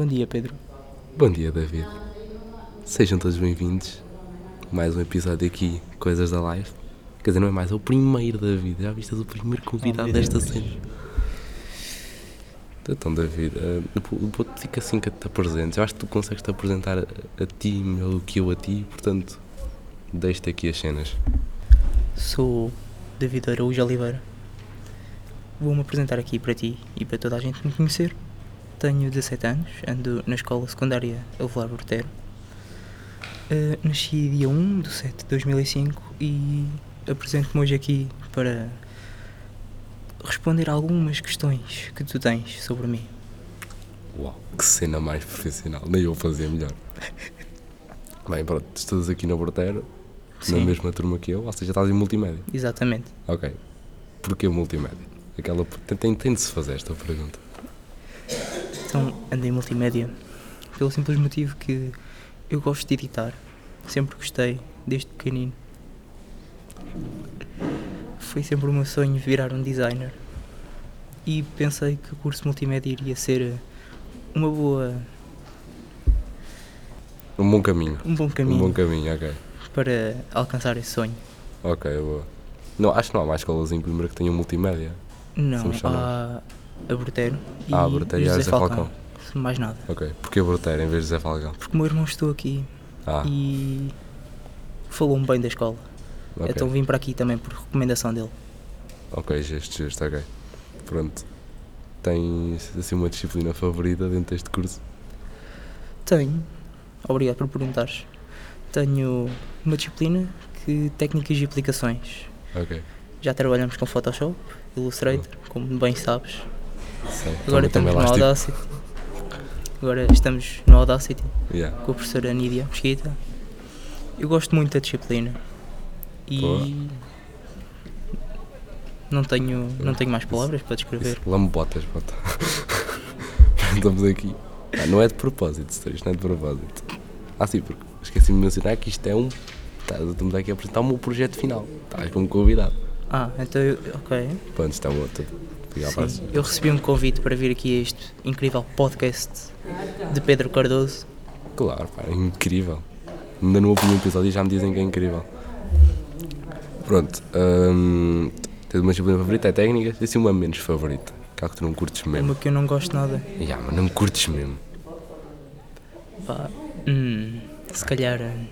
Bom dia, Pedro. Bom dia, David. Sejam todos bem-vindos. Mais um episódio aqui, Coisas da Live. Quer dizer, não é mais, é o primeiro, David. Já viste, és o primeiro convidado desta cena. Então, David, uh, vou-te ficar assim que te apresentes. Eu acho que tu consegues te apresentar a, a ti melhor do que eu a ti, portanto, deixo-te aqui as cenas. Sou David Araújo Oliveira. Vou-me apresentar aqui para ti e para toda a gente me conhecer. Tenho 17 anos, ando na escola secundária Avelar Bortero. Uh, nasci dia 1 de 7 de 2005 e apresento-me hoje aqui para responder algumas questões que tu tens sobre mim. Uau, que cena mais profissional. Nem eu fazia melhor. Bem, pronto, estudas aqui na Bortera, na mesma turma que eu, ou seja, estás em multimédia. exatamente. Ok. Porquê multimédia? Aquela, tem, tem, tem de se fazer esta pergunta. Então, ando em multimédia pelo simples motivo que eu gosto de editar. Sempre gostei, desde pequenino. Foi sempre o meu sonho virar um designer. E pensei que o curso multimédia iria ser uma boa, Um bom caminho. um bom Um caminho bom caminho, ok. para alcançar esse sonho. Ok, boa. Não, acho que não há mais escolas em Coimbra que tenham multimédia. Não, há a Bortero e Ah, a Bortero e a José Falcão. Mais nada. Ok. Porquê Bortera em vez de Zé Falcão? Porque o meu irmão estou aqui Ah, e falou-me bem da escola. ok. Então vim para aqui também por recomendação dele. Ok, justo, justo, ok. Pronto. Tens assim uma disciplina favorita dentro deste curso? Tenho, obrigado por perguntares. Tenho uma disciplina que técnicas e aplicações. Ok. Já trabalhamos com Photoshop, Illustrator, como bem sabes. Sei. Agora estamos no. Audacity. Agora estamos no Audacity Yeah. com a professora Nídia Mesquita. Eu gosto muito da disciplina e Boa. não tenho, não tenho mais palavras para descrever. Isso, lambotas, bota. Estamos aqui. Ah, não é de propósito, isto não é de propósito. Ah, sim, porque esqueci-me de mencionar que isto é um. tá, Estamos aqui a apresentar o meu projeto final. Estás como convidado. Ah, então eu, ok. Pronto, isto é um Sim, eu recebi um convite para vir aqui a este incrível podcast de Pedro Cardoso. Claro, pá, é incrível. Ainda não ouvi nenhum episódio e já me dizem que é incrível. Pronto. hum, tens uma disciplina favorita? É técnicas? E assim uma menos favorita? Aquela que tu não curtes mesmo. Uma que eu não gosto nada. Ya, mas não curtes mesmo. Pá, hum, se calhar hum,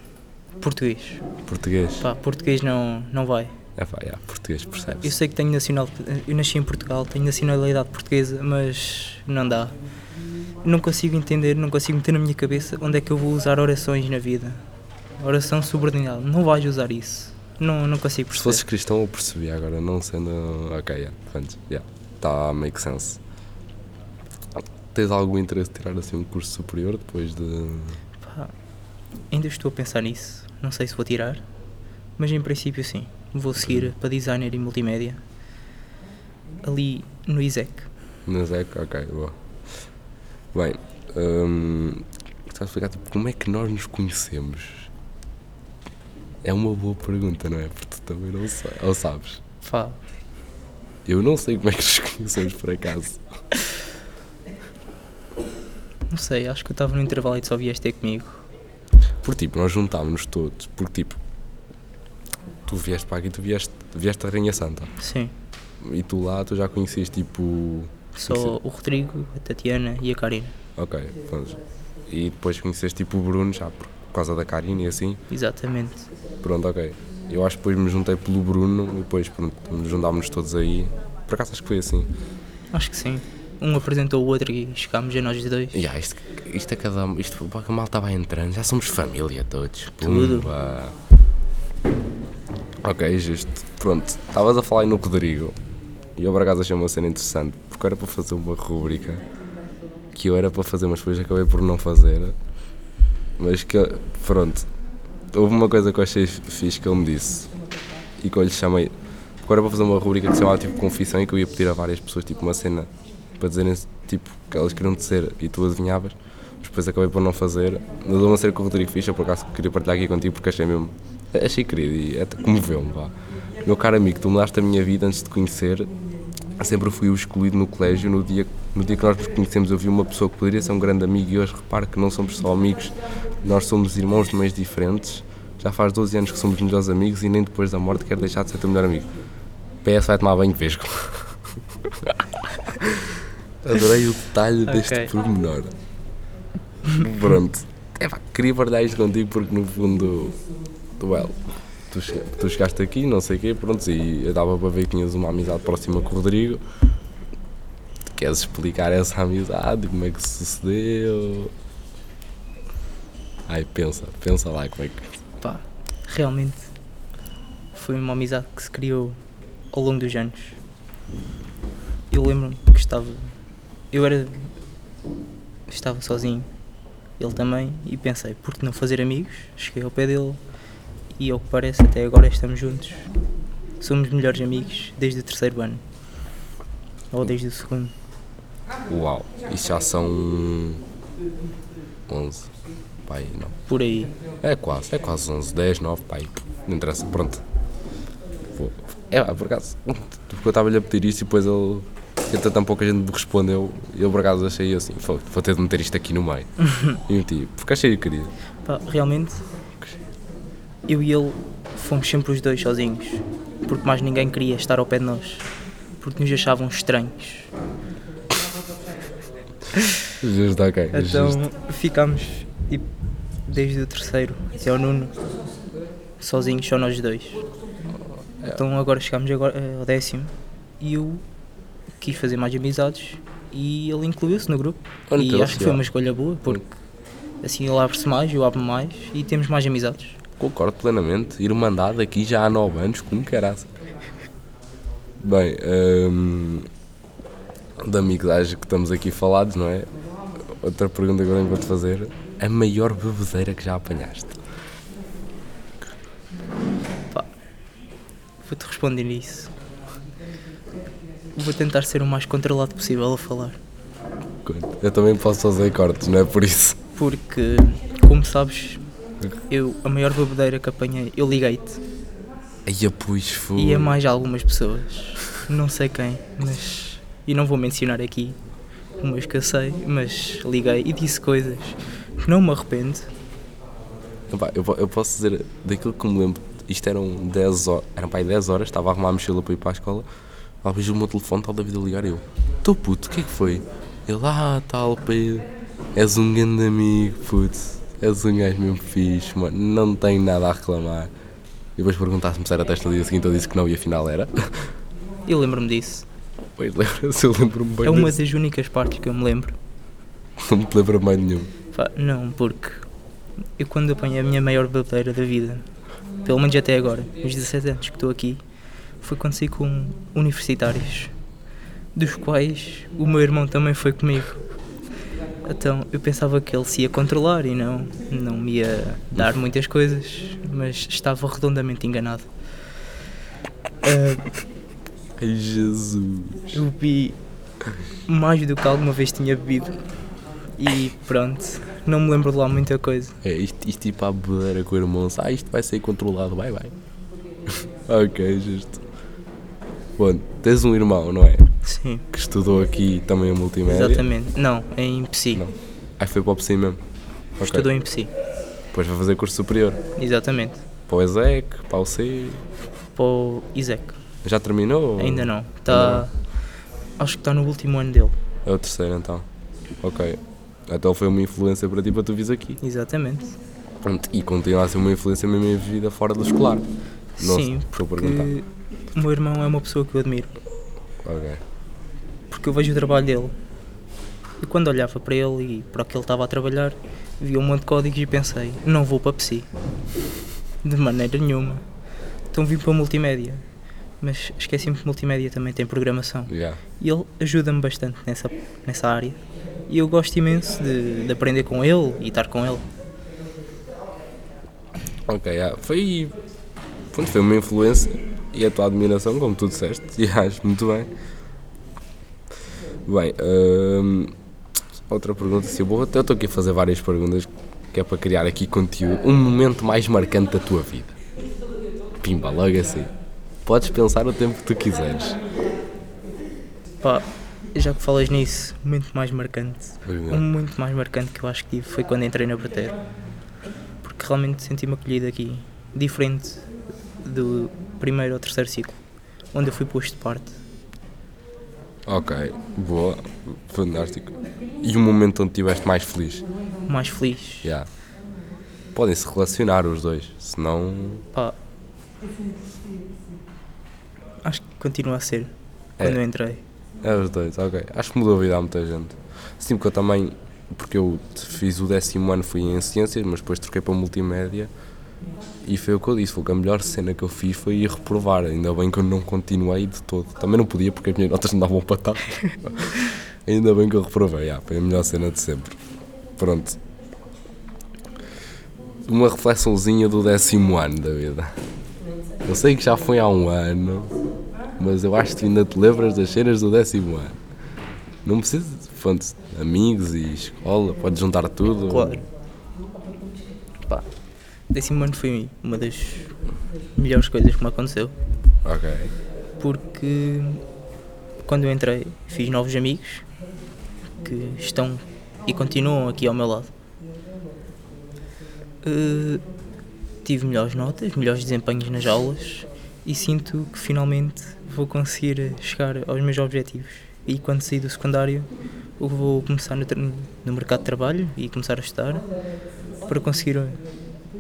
português. Português? Pá, português não, não vai. É pá, ya, português Eu percebes. sei que tenho nacional, eu nasci em Portugal, tenho nacionalidade portuguesa, mas não dá. Não consigo entender, não consigo meter na minha cabeça onde é que eu vou usar orações na vida. Oração subordinada, não vais usar isso. Não, não consigo Se perceber. fosses cristão eu percebi, agora não sendo. Ok, yeah, pronto, yeah, tá make sense. Tens algum interesse em tirar assim um curso superior depois de. Pá, ainda estou a pensar nisso. Não sei se vou tirar, mas em princípio sim. Vou seguir para designer e multimédia. Ali no ISEC. Na ZEC? Ok, boa. Bem, hum, estás a explicar tipo, como é que nós nos conhecemos? É uma boa pergunta, não é? Porque tu também não sabes. Ou sabes? Pá, Eu não sei como é que nos conhecemos por acaso. não sei, acho que eu estava no intervalo e tu só vieste ter comigo. Porque tipo, nós juntámos-nos todos. Porque tipo, tu vieste para aqui, tu vieste, vieste a Rainha Santa. Sim. E tu lá, tu já conhecias tipo. Só o Rodrigo, a Tatiana e a Karina. Ok, pronto. E depois conheceste tipo o Bruno já por causa da Karina e assim. Exatamente. Pronto, ok. Eu acho que depois me juntei pelo Bruno e depois pronto, nos juntámos todos aí. Por acaso acho que foi assim. Acho que sim. Um apresentou o outro e chegámos a nós dois. E ah, isto, isto é cada. Isto pá, que a malta vai entrando, já somos família todos. Tudo. Pumba. Ok, justo. Pronto, estavas a falar aí no Rodrigo e eu por acaso achei uma cena interessante porque era para fazer uma rubrica que eu era para fazer, mas depois acabei por não fazer. Mas que, pronto, houve uma coisa que eu achei fixe que ele me disse e que eu lhe chamei. Porque era para fazer uma rubrica que se chamava tipo Confissão e que eu ia pedir a várias pessoas tipo uma cena para dizerem tipo que elas queriam dizer e tu adivinhavas, mas depois acabei por não fazer. Mas uma cena que o Rodrigo fixe, eu por acaso queria partilhar aqui contigo porque achei mesmo. Achei querido e até comoveu-me, vá. Meu caro amigo, tu mudaste a minha vida antes de conhecer sempre fui o excluído no colégio. No dia, no dia que nós nos conhecemos, eu vi uma pessoa que poderia ser um grande amigo e hoje reparo que não somos só amigos, nós somos irmãos de meios diferentes. Já faz 12 anos que somos melhores amigos e nem depois da morte quero deixar de ser teu melhor amigo. PS vai tomar banho vesgo. Adorei o detalhe deste Ok. pormenor. Pronto. É, pá, queria partilhar isto contigo porque no fundo, well, tu, tu chegaste aqui, não sei o quê, pronto, e dava para ver que tinhas uma amizade próxima com o Rodrigo. Queres explicar essa amizade? Como é que sucedeu? Ai, pensa, pensa lá como é que. Pá, realmente foi uma amizade que se criou ao longo dos anos. Eu lembro-me que estava. Eu era. Estava sozinho, ele também, e pensei, por que não fazer amigos? Cheguei ao pé dele e, ao que parece, até agora estamos juntos. Somos melhores amigos desde o terceiro ano. Ou desde o segundo. Uau, isso já são. 11. Pai, não. Por aí. É quase, é quase 11, 10, 9, pai. Não interessa, pronto. Vou- É, por acaso, porque eu estava-lhe a pedir isso e depois ele. Então tão pouca gente me respondeu e eu por acaso achei assim, "Fogo, vou ter de meter isto aqui no meio. e meti, porque achei querido. Pá, realmente, eu e ele fomos sempre os dois sozinhos, porque mais ninguém queria estar ao pé de nós, porque nos achavam estranhos. Justo, ok. Então justo. ficámos tipo, desde o terceiro até ao nono, sozinhos, só nós dois. Então agora chegámos agora, eh, ao décimo e eu quis fazer mais amizades e ele incluiu-se no grupo. Olha, e acho que foi uma escolha boa, porque assim ele abre-se mais, eu abro mais e temos mais amizades. Concordo plenamente. Irmandade aqui já há 9 anos, como caraça. Bem, hum, da amigdade que estamos aqui falados, não é? Outra pergunta agora que vou-te fazer. A maior bebedeira que já apanhaste? Vou-te responder nisso. Vou tentar ser o mais controlado possível a falar. Eu também posso fazer cortes, não é por isso? Porque, como sabes, eu, a maior bebedeira que apanhei, eu liguei-te. Aí a pois foi. E a mais algumas pessoas. Não sei quem, mas. E não vou mencionar aqui umas que eu sei, mas liguei e disse coisas não me arrependo. Epá, eu, eu posso dizer, daquilo que me lembro, isto eram 10 horas, eram para aí 10 horas, estava a arrumar a mochila para ir para a escola, vejo o meu telefone, o David a ligar eu, tô puto, o que é que foi? Ele, ah, tal, Pedro, és um grande amigo, puto, és um gajo mesmo fixe, mano, não tenho nada a reclamar. E depois perguntasse-me se era testa no dia seguinte, eu disse que não e afinal era. Eu lembro-me disso. Pois lembra-se, eu lembro-me bem É uma disso. das únicas partes que eu me lembro. Não me lembro mais nenhum. Pá, não, porque eu quando apanhei a minha maior bebedeira da vida, pelo menos até agora, os 17 anos que estou aqui, foi quando saí com universitários, dos quais o meu irmão também foi comigo. Então eu pensava que ele se ia controlar e não, não me ia dar muitas coisas, mas estava redondamente enganado. Ah, Ai, Jesus. eu bebi mais do que alguma vez tinha bebido e pronto, não me lembro de lá muita coisa. É, isto, isto tipo à bebedeira com o irmão, ah, isto vai ser controlado, vai, vai. ok, justo. Bom, tens um irmão, não é? Sim. Que estudou aqui também a multimédia. Exatamente. Não, em PSI. Não. Aí foi para o PSI mesmo. Estudou em PSI. Depois vai fazer curso superior. Exatamente. Para o ESEC, para o C. Para o ISEC. Já terminou? Ainda não. Está. Acho que está no último ano dele. É o terceiro então. Ok. Então foi uma influência para ti para tu vires aqui. Exatamente. Pronto, e continua a ser uma influência mesmo em vida fora do escolar. Não Sim, porque o meu irmão é uma pessoa que eu admiro. Ok. Porque eu vejo o trabalho dele. E quando olhava para ele e para o que ele estava a trabalhar, via um monte de códigos e pensei, não vou para PSI. De maneira nenhuma. Então vim para multimédia. Mas esqueci-me que multimédia também tem programação. Yeah. E ele ajuda-me bastante nessa, nessa área. E eu gosto imenso de, de aprender com ele e estar com ele. Ok, yeah. foi, foi uma influência e a tua admiração, como tu disseste, e acho muito bem. Bem, hum, outra pergunta, se eu vou, eu estou aqui a fazer várias perguntas que é para criar aqui conteúdo. Um momento mais marcante da tua vida. Pimba, logo assim. Podes pensar o tempo que tu quiseres. Pá, já que falas nisso, o momento mais marcante. Pois O não. momento mais marcante que eu acho que tive foi quando entrei na Brutero. Porque realmente senti-me acolhido aqui. Diferente do primeiro ou terceiro ciclo, onde eu fui posto de parte. Ok, boa, fantástico. E o momento onde estiveste mais feliz? Mais feliz. Já. Podem se relacionar os dois, senão. Pá. Acho que continua a ser. Quando É. eu entrei. É os dois, ok. Acho que mudou a vida a muita gente. Sim, porque eu também. Porque eu fiz o décimo ano, fui em ciências, mas depois troquei para multimédia. E foi o que eu disse: foi que a melhor cena que eu fiz foi ir reprovar. Ainda bem que eu não continuei de todo. Também não podia porque as minhas notas não davam para estar. Ainda bem que eu reprovei, já, foi a melhor cena de sempre. Pronto. Uma reflexãozinha do décimo ano da vida. Eu sei que já foi há um ano, mas eu acho que ainda te lembras das cenas do décimo ano. Não precisa de amigos e escola, podes juntar tudo. Claro. Décimo ano foi uma das melhores coisas que me aconteceu. Ok. porque quando eu entrei fiz novos amigos que estão e continuam aqui ao meu lado. Eh, tive melhores notas, melhores desempenhos nas aulas e sinto que finalmente vou conseguir chegar aos meus objetivos. E quando sair do secundário, vou começar no, no mercado de trabalho e começar a estudar para conseguir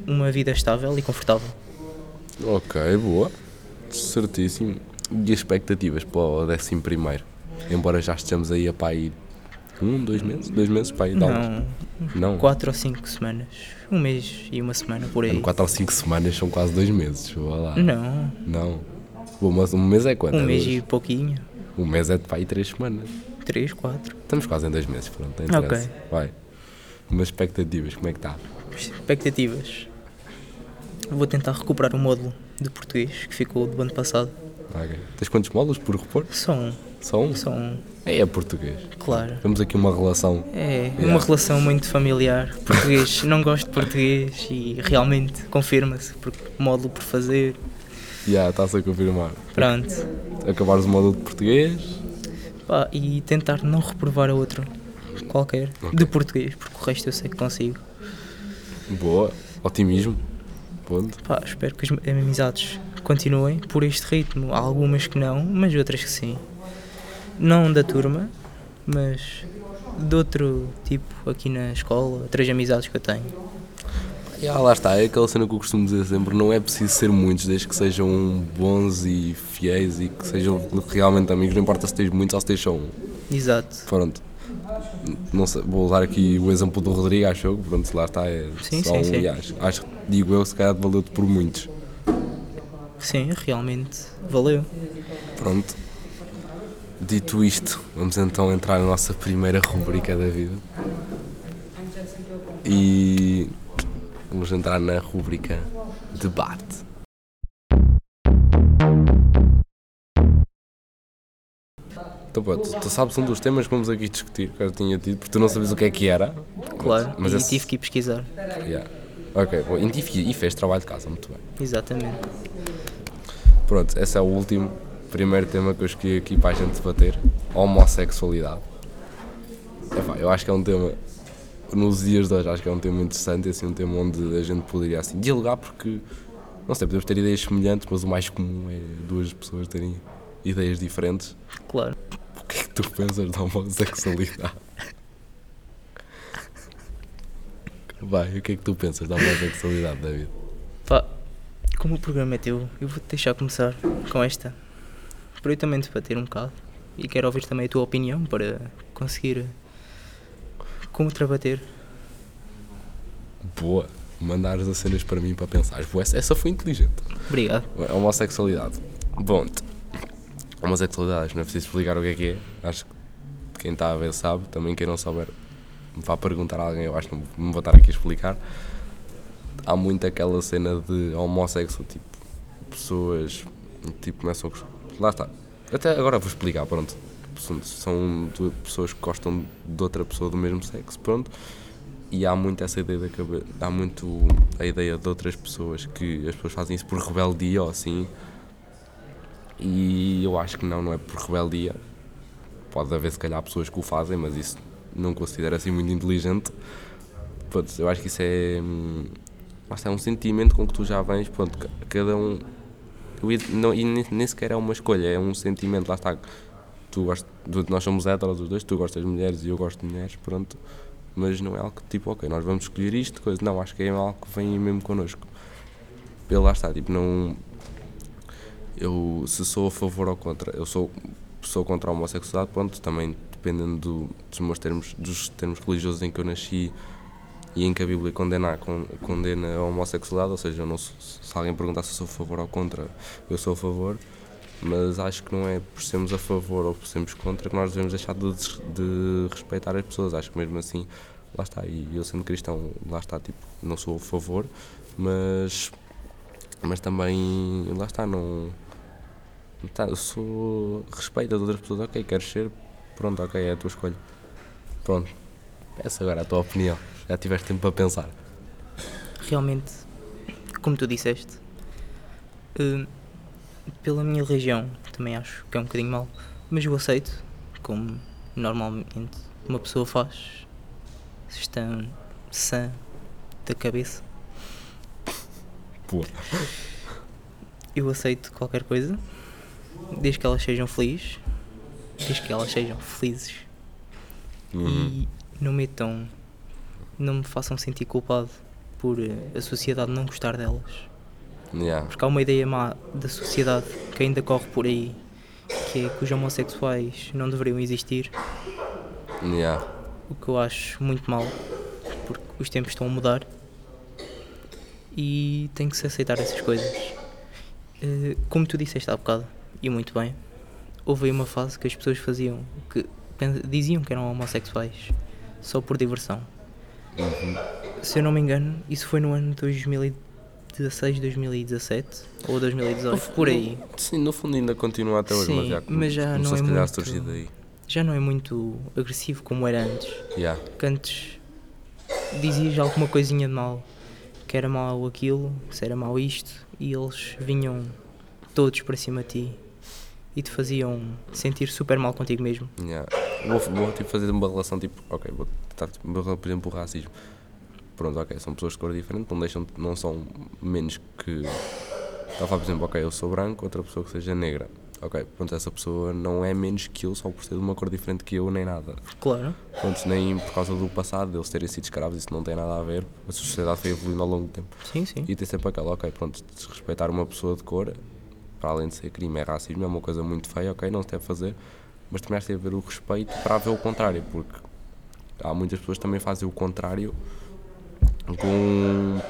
uma vida estável e confortável. Ok, boa. Certíssimo. E expectativas para o décimo primeiro? Embora já estejamos aí a para aí um, dois meses? Dois meses para de aulas? Não, Não. quatro ou cinco semanas. Um mês e uma semana por aí. Mano, quatro ou cinco semanas são quase dois meses. Vá lá. Não, Não. Bom, mas um mês é quanto? um É mês dois? e pouquinho. Um mês é de para aí três semanas. Três, quatro. Estamos quase em dois meses, pronto. interessa. Ok. Vai. Umas expectativas, como é que está? Expectativas. Vou tentar recuperar o módulo de português que ficou do ano passado. Ok. Tens quantos módulos por repor? Só um. Só um? Só um. É, é português. Claro. Temos aqui uma relação. É Yeah. uma relação muito familiar. Português, não gosto de português e realmente confirma-se. Porque módulo por fazer. Já, está-se a confirmar. Pronto. Acabares o módulo de português. Pá, e tentar não reprovar a outro qualquer Ok. de português, porque o resto eu sei que consigo. Boa. Otimismo. Ponto. Pá, espero que as amizades continuem por este ritmo. Há algumas que não, mas outras que sim. Não da turma, mas de outro tipo aqui na escola, outras amizades que eu tenho. Já, lá está. É aquela cena que eu costumo dizer sempre. Não é preciso ser muitos, desde que sejam bons e fiéis e que sejam realmente amigos. Não importa se tens muitos ou se tens só um. Exato. Pronto. Não sei, vou usar aqui o exemplo do Rodrigo, acho que pronto, lá está, é Sim, só sim, um sim. e acho, acho que digo eu, se calhar valeu-te por muitos. Sim, realmente valeu. Pronto. Dito isto, vamos então entrar na nossa primeira rubrica da vida. E vamos entrar na rubrica debate. Então, pô, tu, sabes um dos temas que vamos aqui discutir, que eu tinha tido, porque tu não sabes o que é que era. Claro. Mas e esse- tive que ir pesquisar. Yeah. Ok, bom, e, e fez trabalho de casa, muito bem. Exatamente. Pronto, esse é o último, primeiro tema que eu escolhi aqui para a gente debater: homossexualidade. Epá, eu acho que é um tema, nos dias de hoje, acho que é um tema interessante e assim, um tema onde a gente poderia assim, dialogar, porque, não sei, podemos ter ideias semelhantes, mas o mais comum é duas pessoas terem ideias diferentes. Claro. O que é que tu pensas da homossexualidade? Vai, o que é que tu pensas da homossexualidade, David? Pá, como o programa é teu, eu vou-te deixar começar com esta. Para eu também debater um bocado. E quero ouvir também a tua opinião para conseguir como trabater. Boa, mandares as cenas para mim para pensar. Essa, foi inteligente. Obrigado. Homossexualidade. Bom, homossexualidade, não é preciso explicar o que é que é. Acho que quem está a ver sabe. Também quem não souber, vá perguntar a alguém, eu acho que não vou estar aqui a explicar. Há muito aquela cena de homossexual, tipo, pessoas, tipo, começam a... Lá está. Até agora vou explicar, pronto. São duas pessoas que gostam de outra pessoa do mesmo sexo, pronto. E há muito essa ideia da cabeça, há muito a ideia de outras pessoas que as pessoas fazem isso por rebeldia ou assim. E eu acho que não, não é por rebeldia. pode haver se calhar pessoas que o fazem, mas isso não considero assim muito inteligente. Pronto, eu acho que isso é. hum, lá está, é um sentimento com que tu já vens, pronto, ca- cada um. eu não, e nem, nem sequer é uma escolha, é um sentimento, lá está. Tu gostas, nós somos héteros os dois, tu gostas de mulheres e eu gosto de mulheres, pronto. Mas não é algo que tipo, ok, nós vamos escolher isto, coisa. Não, acho que é algo que vem mesmo connosco. Pelo lá está, tipo, não. Eu, se sou a favor ou contra, eu sou, sou contra a homossexualidade, pronto, também dependendo do- dos meus termos, dos termos religiosos em que eu nasci e em que a Bíblia condena, con- condena a homossexualidade, ou seja, eu não sou- se alguém perguntar se sou a favor ou contra, eu sou a favor, mas acho que não é por sermos a favor ou por sermos contra que nós devemos deixar de, de respeitar as pessoas, acho que mesmo assim, lá está, e eu sendo cristão, lá está, tipo, não sou a favor, mas, mas também, lá está, não... Tá, eu sou. Respeito as outras pessoas, ok, queres ser, pronto, ok, é a tua escolha. Pronto. Essa agora é a tua opinião. Já tiveste tempo para pensar. Realmente, como tu disseste, eh, pela minha religião também acho que é um bocadinho mau, mas eu aceito, como normalmente uma pessoa faz, se está sã da cabeça. Boa. Eu aceito qualquer coisa, desde que elas sejam felizes, desde que elas sejam felizes Uhum. e não metam, não me façam sentir culpado por eh, a sociedade não gostar delas. Yeah. Porque há uma ideia má da sociedade que ainda corre por aí, que é que os homossexuais não deveriam existir, Yeah. o que eu acho muito mal, porque os tempos estão a mudar e tem que se aceitar essas coisas. Eh, Como tu disseste há bocado, e muito bem, houve aí uma fase que as pessoas faziam, que diziam que eram homossexuais, só por diversão. Se eu não me engano, isso foi no ano 2016, 2017 ou 2018, por aí. Sim, no fundo ainda continua até hoje, Sim, mas já, mas já não é muito-. Já não é muito agressivo como era antes. Yeah. que antes dizias alguma coisinha de mal, que era mau aquilo, se era mau isto, e eles vinham todos para cima de ti e te faziam sentir super mal contigo mesmo. Yeah. Vou, vou tipo, fazer uma relação tipo, ok, vou tentar, tipo, por exemplo, o racismo. Pronto, ok, são pessoas de cor diferente, não, deixam, não são menos que. Estava a falar, por exemplo, ok, eu sou branco, outra pessoa que seja negra. Ok, pronto, essa pessoa não é menos que eu só por ser de uma cor diferente que eu, nem nada. Claro, Pronto, nem por causa do passado, deles terem sido escravos, isso não tem nada a ver. A sociedade foi evoluindo ao longo do tempo. sim, sim. E tem sempre aquela, ok, pronto, desrespeitar uma pessoa de cor, para além de ser crime, é racismo, é uma coisa muito feia, ok, não se deve fazer, mas também has de haver o respeito para haver o contrário, porque há muitas pessoas que também fazem o contrário com,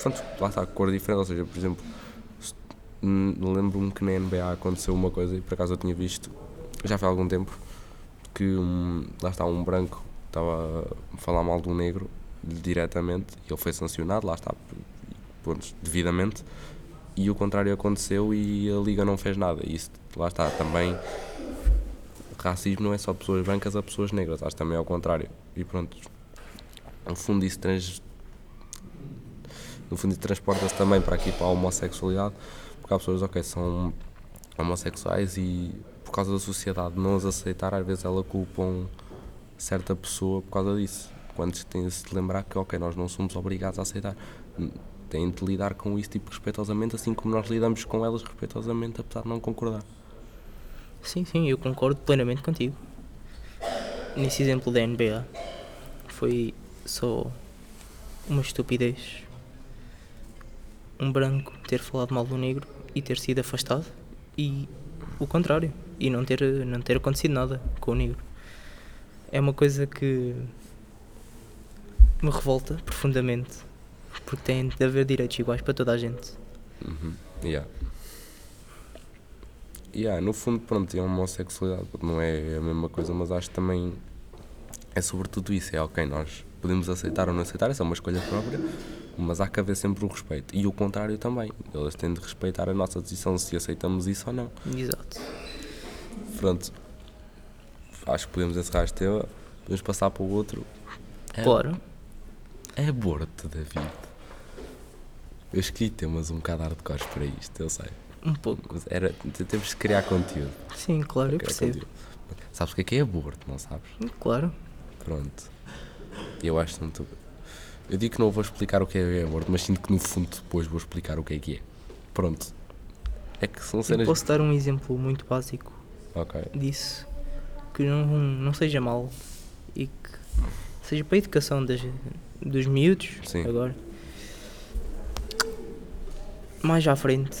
pronto, lá está, cor diferente, ou seja, por exemplo, hum, lembro-me que na NBA aconteceu uma coisa, e por acaso eu tinha visto, já foi há algum tempo, que um, lá está um branco estava a falar mal de um negro diretamente e ele foi sancionado, lá está, pronto, devidamente, e o contrário aconteceu e a liga não fez nada. Isso, lá está, também racismo não é só pessoas brancas a pessoas negras, acho também é ao contrário. E pronto, no fundo isso trans, no fundo transporta-se também para aqui para a homossexualidade, porque há pessoas, ok, são homossexuais e por causa da sociedade não as aceitar, às vezes ela culpam certa pessoa por causa disso. Quando se tem de se lembrar que, ok, nós não somos obrigados a aceitar. Têm de lidar com isso tipo respeitosamente, assim como nós lidamos com elas respeitosamente, apesar de não concordar. Sim, sim, eu concordo plenamente contigo. Nesse exemplo da NBA, foi só uma estupidez um branco ter falado mal do negro e ter sido afastado e o contrário, e não ter, não ter acontecido nada com o negro. É uma coisa que me revolta profundamente, porque tem de haver direitos iguais para toda a gente. Uhum. Yeah. Yeah, no fundo, pronto, é uma homossexualidade, não é a mesma coisa, mas acho que também é sobretudo isso, é ok, nós podemos aceitar ou não aceitar, essa é uma escolha própria, mas há que haver sempre o respeito. E o contrário também, eles têm de respeitar a nossa decisão se aceitamos isso ou não. Exato. Pronto, acho que podemos encerrar este tema, podemos passar para o outro. É, Claro. É aborto, David. Eu escolhi temas um bocado hardcore para isto, eu sei. Um pouco. Mas era, temos de criar conteúdo. Sim, claro, eu percebo. conteúdo. Sabes o que é que é aborto, não sabes? Claro. Pronto. Eu acho muito. Eu digo que não vou explicar o que é aborto, mas sinto que no fundo depois vou explicar o que é que é. Pronto. É que são Eu cenas. posso dar um exemplo muito básico Ok. disso que não, não seja mau e que seja para a educação das, dos miúdos Sim. agora. Mais à frente,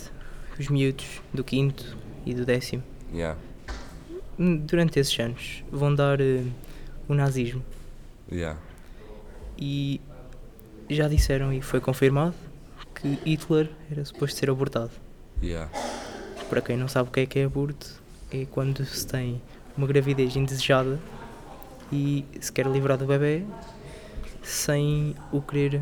os miúdos do quinto e do décimo, Yeah. durante esses anos, vão dar eh, o nazismo Yeah. e já disseram e foi confirmado que Hitler era suposto ser abortado. Yeah. Para quem não sabe o que é que é aborto, é quando se tem uma gravidez indesejada e se quer livrar do bebê sem o querer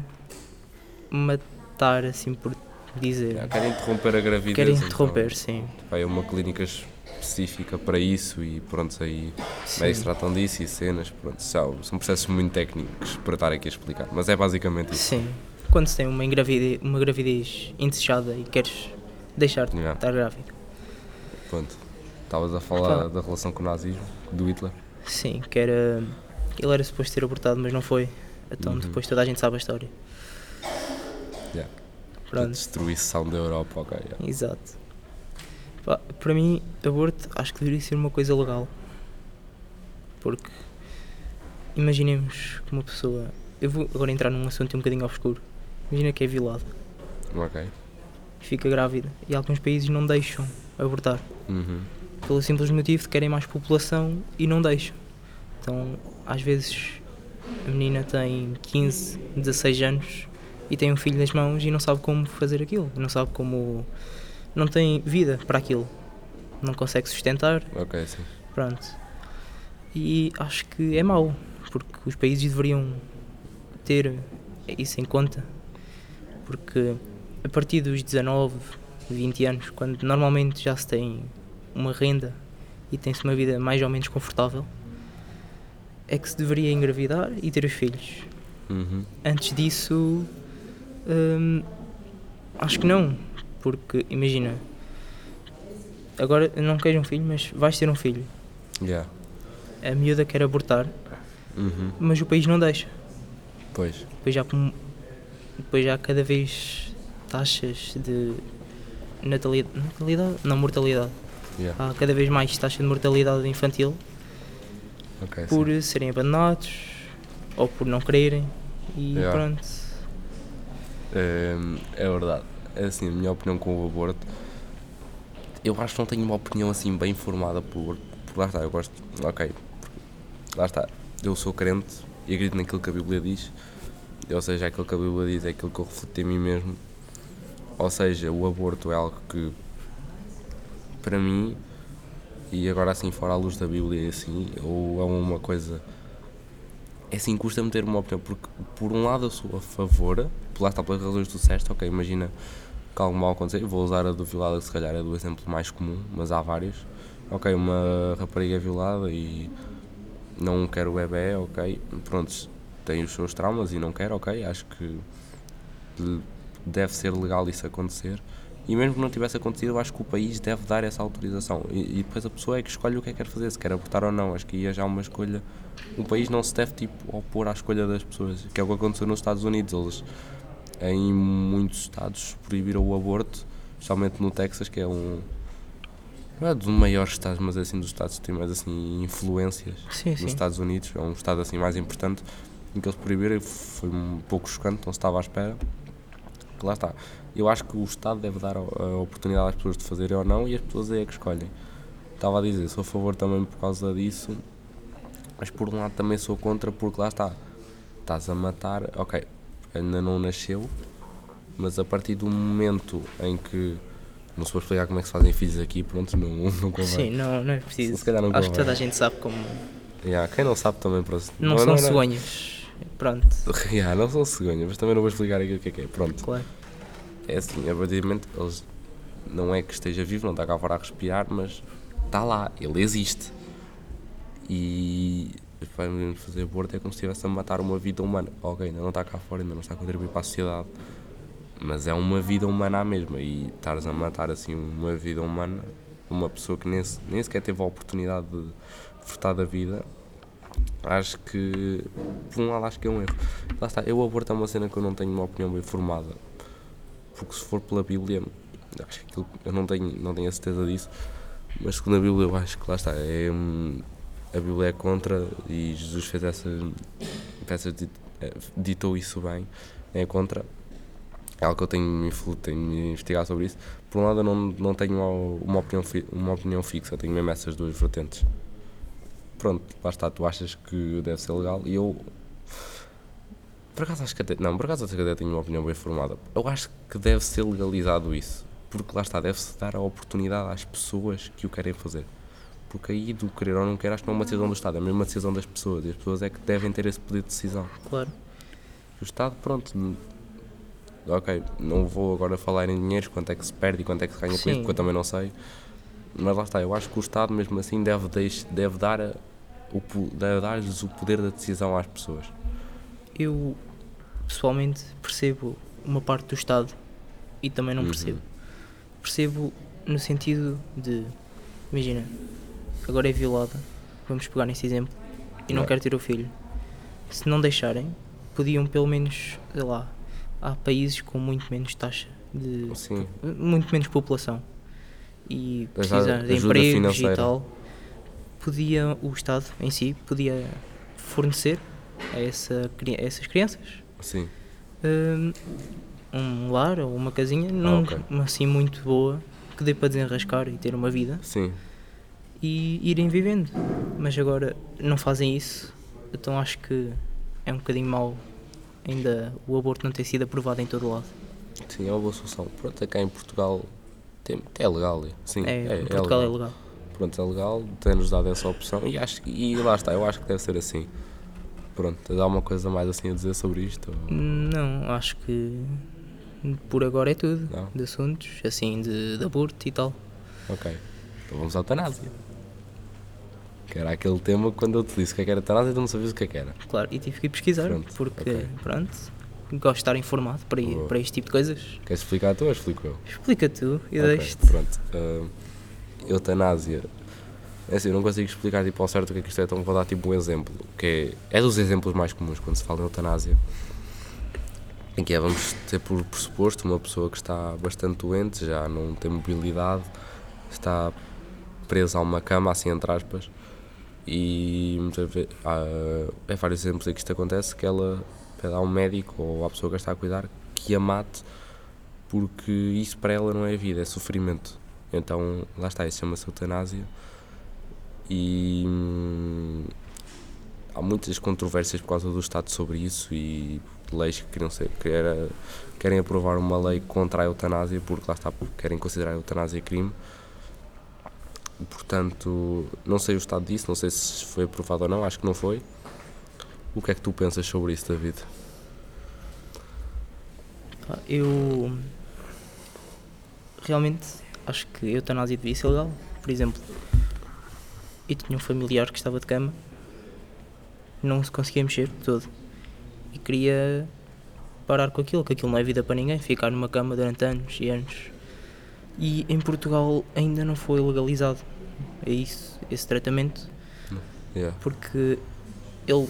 matar, assim por dizer. Yeah, Querem interromper a gravidez. Querem então, interromper, sim. Vai a uma clínica específica para isso e pronto, aí médicos tratam disso e cenas, pronto, são, são processos muito técnicos para estar aqui a explicar, mas é basicamente isso. Sim. Quando se tem uma gravidez, uma gravidez indesejada e queres deixar de Yeah. estar grávida. Pronto, estavas a falar da relação com o nazismo, do Hitler. Sim, que era. Ele era suposto ser abortado, mas não foi. Então Uhum. depois toda a gente sabe a história. Pronto. destruição da Europa, ok. yeah. Exato. Pá, para mim, aborto acho que deveria ser uma coisa legal. Porque imaginemos que uma pessoa. Eu vou agora entrar num assunto um bocadinho obscuro. Imagina que é violada Ok. fica grávida e alguns países não deixam abortar. Uhum. Pelo simples motivo de querem mais população e não deixam. Então, às vezes, a menina tem 15, 16 anos e tem um filho nas mãos e não sabe como fazer aquilo. Não sabe como. Não tem vida para aquilo. Não consegue sustentar. Ok, sim. Pronto. E acho que é mau, porque os países deveriam ter isso em conta. Porque a partir dos 19, 20 anos, quando normalmente já se tem uma renda e tem-se uma vida mais ou menos confortável, é que se deveria engravidar e ter os filhos. Uhum. Antes disso, hum, acho que não, porque imagina, agora não queres um filho, mas vais ter um filho. Yeah. A miúda quer abortar, Uhum. mas o país não deixa. Pois. Depois já, depois já há cada vez taxas de natalidade, natalidade? Não, mortalidade. Yeah. Há cada vez mais taxa de mortalidade infantil Ok, por sim. serem abandonados ou por não quererem e Yeah. pronto. É verdade. É assim, a minha opinião com o aborto. Eu acho que não tenho uma opinião assim bem formada por. por lá está, eu gosto. Ok. Lá está. Eu sou crente e acredito naquilo que a Bíblia diz. Ou seja, aquilo que a Bíblia diz é aquilo que eu reflito em mim mesmo. Ou seja, o aborto é algo que. Para mim. E agora assim, fora à luz da Bíblia, assim. Ou é uma coisa é assim, custa-me ter uma opinião, porque por um lado eu sou a favor, lá está pelas razões tu disseste, ok, imagina que algo mal acontecer, vou usar a do violada que se calhar é do exemplo mais comum, mas há vários. Ok, uma rapariga é violada e não quer o bebê, ok, pronto, tem os seus traumas e não quer, ok, acho que deve ser legal isso acontecer. E mesmo que não tivesse acontecido, eu acho que o país deve dar essa autorização. E, e depois a pessoa é que escolhe o que é que quer fazer, se quer abortar ou não. Acho que ia já uma escolha. O país não se deve tipo, opor à escolha das pessoas, que é o que aconteceu nos Estados Unidos. Eles, em muitos estados, proibiram o aborto, especialmente no Texas, que é um. Não é dos maiores estados, mas é assim dos estados que têm mais assim, influências Sim, sim. nos Estados Unidos. É um estado assim mais importante em que eles proibiram e foi um pouco chocante, não se estava à espera. Que lá está. Eu acho que o Estado deve dar a oportunidade às pessoas de fazerem ou não e as pessoas é que escolhem. Estava a dizer, sou a favor também por causa disso, mas por um lado também sou contra porque lá está. Estás a matar, ok, ainda não nasceu, mas a partir do momento em que. Não se vou explicar como é que se fazem filhos aqui, pronto, não, não convém. Sim, não, não é preciso. Se calhar não Acho que convém. toda a gente sabe como. Yeah, quem não sabe também para Não, são cegonhas. Pronto, Yeah, não são cegonhas, mas também não vou explicar aqui o que é que é. Pronto. claro. É assim, abadimento, eles não é que esteja vivo, não está cá fora a respirar, mas está lá, ele existe. E para mim fazer aborto é como se estivesse a matar uma vida humana. Ok, ainda não está cá fora, ainda não está a contribuir para a sociedade. Mas é uma vida humana à mesma. E estares a matar assim uma vida humana, uma pessoa que nem, nem sequer teve a oportunidade de desfrutar da vida, acho que, por um lado, acho que é um erro. Lá está, eu aborto é uma cena que eu não tenho uma opinião bem formada, porque se for pela Bíblia, acho que aquilo, eu não tenho, não tenho a certeza disso, mas segundo a Bíblia, eu acho que lá está, é, a Bíblia é contra e Jesus fez essa, essa eh, ditou isso bem, é contra. É algo que eu tenho, tenho me investigado sobre isso. Por um lado, eu não, não tenho uma opinião, uma opinião fixa, tenho mesmo essas duas vertentes. Pronto, lá está, tu achas que deve ser legal e eu. Por acaso acho que até. Não, por acaso acho que até tenho uma opinião bem formada. Eu acho que deve ser legalizado isso. Porque lá está, deve-se dar a oportunidade às pessoas que o querem fazer. Porque aí, do querer ou não querer, acho que não é uma decisão do Estado, é mesmo uma decisão das pessoas. E as pessoas é que devem ter esse poder de decisão. Claro. O Estado, pronto. Ok, não vou agora falar em dinheiros, quanto é que se perde e quanto é que se ganha com isso, porque eu também não sei. Mas lá está, eu acho que o Estado, mesmo assim, deve, deve dar o, deve dar-lhes o poder da decisão às pessoas. Eu, pessoalmente, percebo uma parte do Estado e também não uhum. percebo. Percebo no sentido de, imagina, agora é violada, vamos pegar nesse exemplo, e não, não. quer ter o filho. Se não deixarem, podiam pelo menos, sei lá, há países com muito menos taxa de. Sim. muito menos população e precisa de empregos financeira. e tal. Podia, o Estado em si, podia fornecer a, essa, a essas crianças. Sim. Um, um lar ou uma casinha, não ah, okay. assim muito boa, que dê para desenrascar e ter uma vida. Sim e irem vivendo. Mas agora não fazem isso, então acho que é um bocadinho mau ainda o aborto não ter sido aprovado em todo lado. Sim, é uma boa solução. Pronto, cá em Portugal tem, é legal. Sim, é, é, em Portugal é legal. é legal. Pronto, é legal, tem-nos dado essa opção e, acho, e lá está, eu acho que deve ser assim. Pronto, tens alguma coisa mais assim a dizer sobre isto? Não, acho que por agora é tudo. Não. De assuntos, assim, de, de aborto e tal. Ok, então vamos à eutanásia. Que era aquele tema quando eu te disse o que, é que era eutanásia, tu não sabias o que, é que era. Claro, e tive que pesquisar, pronto, porque, okay. pronto, gosto de estar informado para, para este tipo de coisas. Queres explicar tu ou explico eu? Explica tu e okay, deixo-te. Pronto, uh, eutanásia. É assim, eu não consigo explicar tipo, ao certo o que é que isto é, então vou dar tipo um exemplo, que é, é dos exemplos mais comuns quando se fala em eutanásia. Em que é, vamos ter por pressuposto uma pessoa que está bastante doente, já não tem mobilidade, está presa a uma cama, assim entre aspas, e muitas vezes, há, é vários exemplos em que isto acontece, que ela pede a um médico ou à pessoa que está a cuidar que a mate, porque isso para ela não é vida, é sofrimento. Então, lá está, isso chama-se eutanásia. E hum, há muitas controvérsias por causa do Estado sobre isso e leis que queriam ser, que era, querem aprovar uma lei contra a eutanásia, porque lá está, querem considerar a eutanásia crime Portanto, não sei o estado disso, não sei se foi aprovado ou não, acho que não foi. O que é que tu pensas sobre isso, David? Eu realmente acho que a eutanásia devia ser legal. Por exemplo, eu tinha um familiar que estava de cama, não se conseguia mexer todo e queria parar com aquilo, que aquilo não é vida para ninguém, ficar numa cama durante anos e anos. E em Portugal ainda não foi legalizado é isso, esse tratamento. Yeah. Porque ele,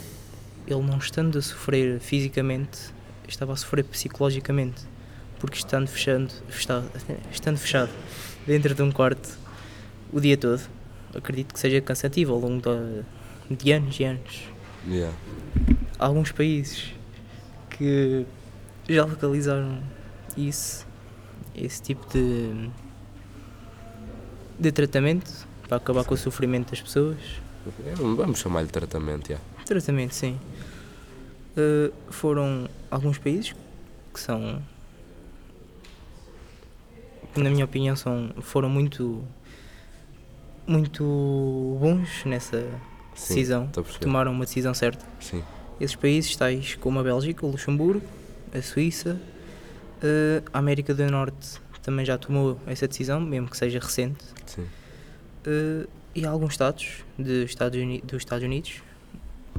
ele não estando a sofrer fisicamente, estava a sofrer psicologicamente. Porque estando fechando, fechado, estando fechado dentro de um quarto o dia todo, acredito que seja cansativo ao longo de, de anos e anos. Yeah. Há alguns países que já localizaram isso, esse tipo de, de tratamento para acabar com o sofrimento das pessoas. Vamos chamar-lhe tratamento, já. Tratamento, sim. Uh, foram alguns países que são, na minha opinião, são, foram muito, muito bons nessa sim, decisão. Tomaram uma decisão certa. Sim. Esses países, tais como a Bélgica, o Luxemburgo, a Suíça, uh, a América do Norte também já tomou essa decisão, mesmo que seja recente. Sim uh, e alguns estados de Estados Unidos, dos Estados Unidos,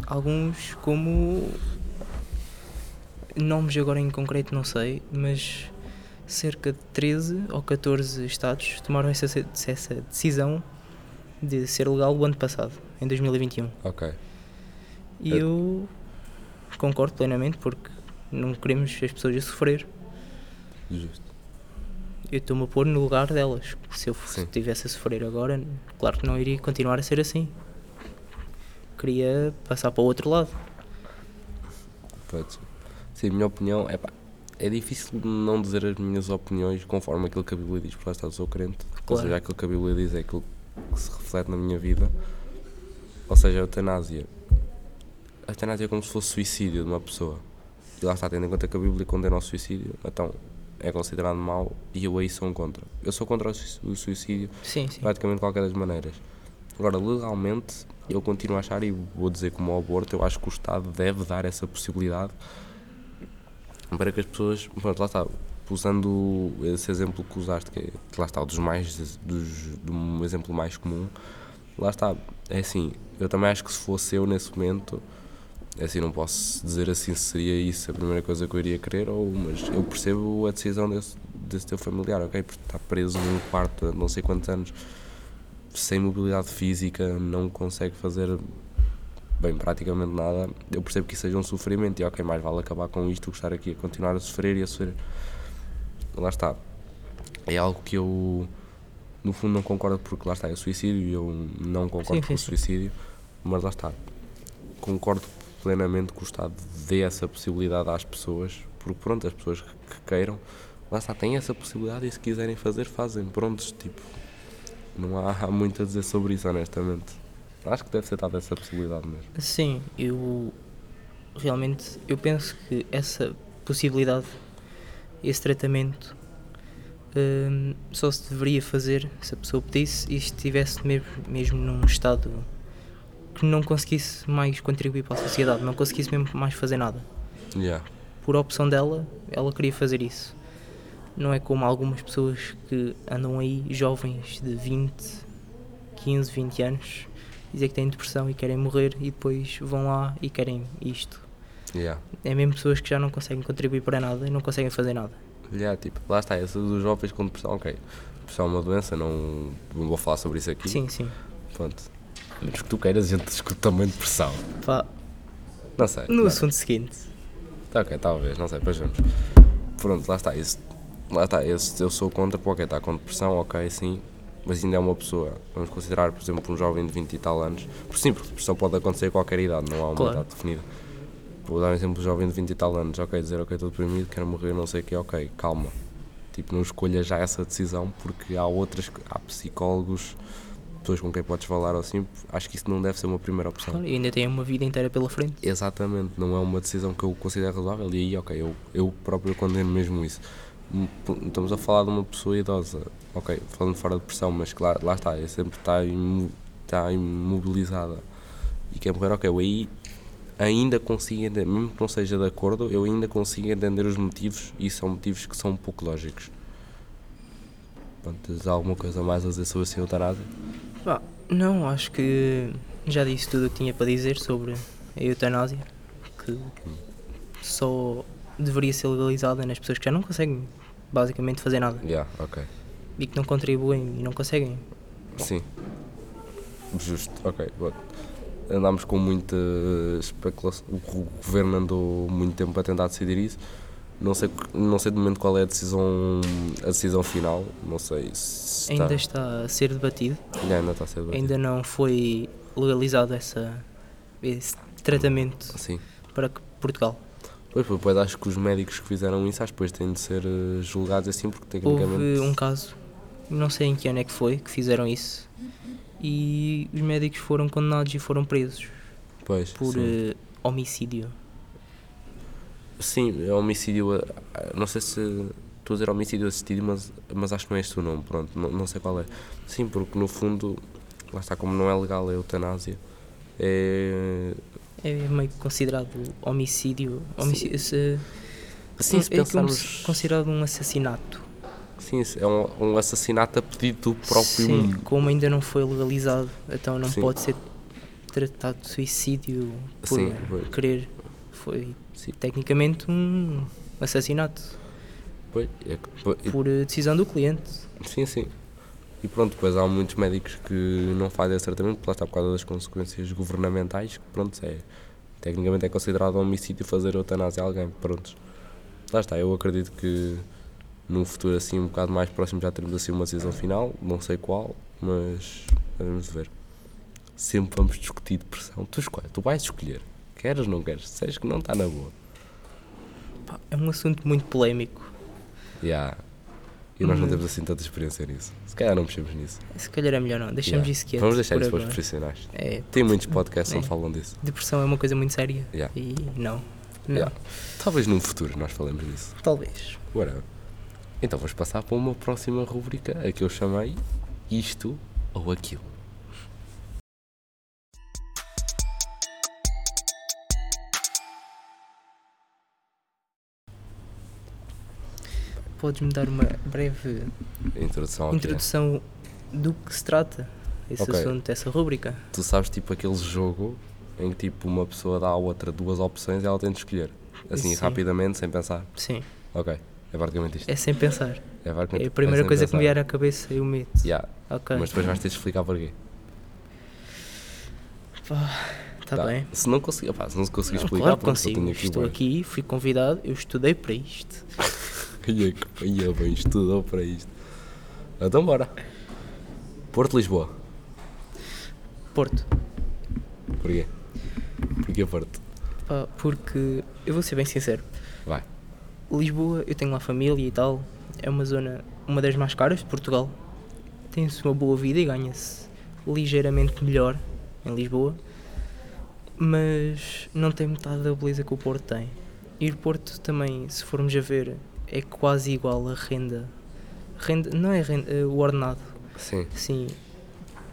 alguns como nomes agora em concreto não sei, mas cerca de 13 ou 14 estados tomaram essa, essa decisão de ser legal o ano passado, em 2021. Ok. E É- eu concordo plenamente porque não queremos as pessoas a sofrer. Justo. Eu estou-me a pôr no lugar delas. Se eu estivesse a sofrer agora, claro que não iria continuar a ser assim. Queria passar para o outro lado. Pode. Sim, a minha opinião é pá. É difícil não dizer as minhas opiniões conforme aquilo que a Bíblia diz, porque lá está, sou crente. Ou Claro. seja, aquilo que a Bíblia diz é aquilo que se reflete na minha vida. Ou seja, a eutanásia. A eutanásia é como se fosse suicídio de uma pessoa. E lá está, tendo em conta que a Bíblia condena o suicídio, então é considerado mau e eu aí sou um contra. Eu sou contra o sui- o suicídio Sim, sim. praticamente de qualquer das maneiras. Agora, legalmente, eu continuo a achar, e vou dizer como o aborto, eu acho que o Estado deve dar essa possibilidade para que as pessoas, pronto, lá está, usando esse exemplo que usaste, que, é, que lá está, o dos mais, dos, do um exemplo mais comum, lá está, é assim, eu também acho que se fosse eu nesse momento, assim, não posso dizer assim se seria isso a primeira coisa que eu iria querer, ou, mas eu percebo a decisão desse, desse teu familiar, ok, porque está preso num quarto durante não sei quantos anos, sem mobilidade física, não consegue fazer bem praticamente nada, eu percebo que isso seja um sofrimento e ok, mais vale acabar com isto do que estar aqui a continuar a sofrer e a sofrer. Lá está. É algo que eu no fundo não concordo porque lá está, é suicídio e eu não concordo Sim, com sim, o sim. suicídio, mas lá está. Concordo plenamente que o Estado dê essa possibilidade às pessoas, porque pronto, as pessoas que, que queiram, lá está, têm essa possibilidade e se quiserem fazer, fazem, prontos, tipo, não há, há muito a dizer sobre isso, honestamente. Acho que deve ser dada essa possibilidade mesmo. Sim, eu realmente eu penso que essa possibilidade, esse tratamento hum, só se deveria fazer se a pessoa pedisse e estivesse mesmo, mesmo num estado que não conseguisse mais contribuir para a sociedade, não conseguisse mesmo mais fazer nada. Yeah. Por opção dela, ela queria fazer isso. Não é como algumas pessoas que andam aí, jovens de 20, 15, 20 anos, dizer que têm depressão e querem morrer e depois vão lá e querem isto. Yeah. É mesmo pessoas que já não conseguem contribuir para nada e não conseguem fazer nada. Yeah, tipo, lá está, essa dos jovens com depressão, ok. Depressão é uma doença, não, não vou falar sobre isso aqui. Sim, sim. Pronto. Mas que tu queiras, a gente discute também depressão. Pá, Não sei. no não. assunto seguinte. Tá, ok, talvez, não sei, depois vemos. Pronto, lá está, isso. Lá está, esse, eu sou contra, porque ok, está com depressão, ok, sim. Mas ainda é uma pessoa. Vamos considerar, por exemplo, um jovem de 20 e tal anos. Por sim, porque depressão pode acontecer a qualquer idade, não há uma Claro. idade definida. Vou dar um exemplo de um jovem de 20 e tal anos, ok, dizer, ok, estou deprimido, quero morrer, não sei o que, ok, calma. Tipo, não escolha já essa decisão, porque há outras, há psicólogos, pessoas com quem podes falar ou assim, acho que isso não deve ser uma primeira opção. Claro, e ainda têm uma vida inteira pela frente. Exatamente, não é uma decisão que eu considero razoável e aí, ok, eu, eu próprio condeno mesmo isso. Hum, Estamos a falar de uma pessoa idosa, ok, falando fora de pressão, mas claro, lá está, é sempre está, imu, está imobilizada e quer morrer, ok, eu aí ainda consigo entender, mesmo que não seja de acordo, eu ainda consigo entender os motivos e são motivos que são um pouco lógicos. Pronto, tens alguma coisa mais a dizer sobre essa eutanásia? Não, acho que já disse tudo o que tinha para dizer sobre a eutanásia, que só deveria ser legalizada nas pessoas que já não conseguem basicamente fazer nada Yeah, ok. e que não contribuem e não conseguem. Sim. Justo, ok. bom. Andámos com muita especulação. O governo andou muito tempo a tentar decidir isso. Não sei, não sei de momento qual é a decisão, a decisão final. Não sei se está, Ainda está a ser debatido, ainda, ainda está a ser debatido. ainda não foi legalizado essa, esse tratamento Sim. para que Portugal. Pois, pois, acho que os médicos que fizeram isso, acho que depois têm de ser eh, julgados assim, porque tecnicamente. Houve um caso, não sei em que ano é que foi, que fizeram isso e os médicos foram condenados e foram presos Pois, por eh, homicídio. Sim, é homicídio. Não sei se. Estou a dizer homicídio assistido, mas, mas acho que não é este o nome, pronto, não, não sei qual é. Sim, porque no fundo, lá está, como não é legal a eutanásia, é. É meio considerado homicídio. homicídio se, Sim, se é pensarmos. se considerado um assassinato. Sim, é um, um assassinato a pedido do próprio. Sim, como ainda não foi legalizado, então não Sim. pode ser tratado de suicídio por Sim, querer. Foi Sim. Tecnicamente um assassinato Pois, é que- pois, por eh, decisão do cliente. Sim, sim. E pronto, depois há muitos médicos que não fazem esse tratamento, lá está por causa das consequências governamentais, que pronto, é, tecnicamente é considerado homicídio fazer eutanásia a alguém, pronto. Lá está, eu acredito que num futuro assim um bocado mais próximo já teremos assim uma decisão final, não sei qual, mas vamos ver. Sempre vamos discutir depressão. Tu escolhe, tu vais escolher. Queres ou não queres? Se que não está na boa. Pá, é um assunto muito polémico. Yeah. E nós não Mas- temos assim tanta experiência nisso. Se calhar não mexemos nisso. Se calhar é melhor não, deixamos Yeah. isso quieto. Vamos deixar isso para os profissionais. É, Tem muitos podcasts onde É. falam disso. depressão é uma coisa muito séria. Yeah. E não. Não. Yeah. Talvez num futuro nós falemos disso. Talvez. Whatever. Então vamos passar para uma próxima rubrica, a que eu chamei Isto ou Aquilo. Podes-me dar uma breve Introdução é. introdução do que se trata esse Ok. assunto, essa rúbrica? Tu sabes tipo aquele jogo em que tipo uma pessoa dá à outra duas opções e ela tem de escolher. Assim Sim. rapidamente, sem pensar. Sim, Ok. É basicamente isto. é sem pensar. É, É a primeira sem coisa que me pensar. vier à cabeça eu meto. Yeah. Ok. Mas depois vais ter de explicar porquê. Está Tá. bem. Se não conseguir, pá, se não se conseguir Não, explicar, claro que pronto, eu consigo. aqui Estou vários. aqui, fui convidado, eu estudei para isto. Ia, que- ia bem, estudou para isto. Então bora. Porto Lisboa. Porto. Porquê? Porquê Porto? Pá, porque eu vou ser bem sincero. Vai. Lisboa, eu tenho lá família e tal. É uma zona, uma das mais caras de Portugal. Tem-se uma boa vida e ganha-se ligeiramente melhor em Lisboa. Mas não tem metade da beleza que o Porto tem. E o Porto também, se formos a ver, é quase igual a renda. Renda, não é renda, é o ordenado. Sim. Sim,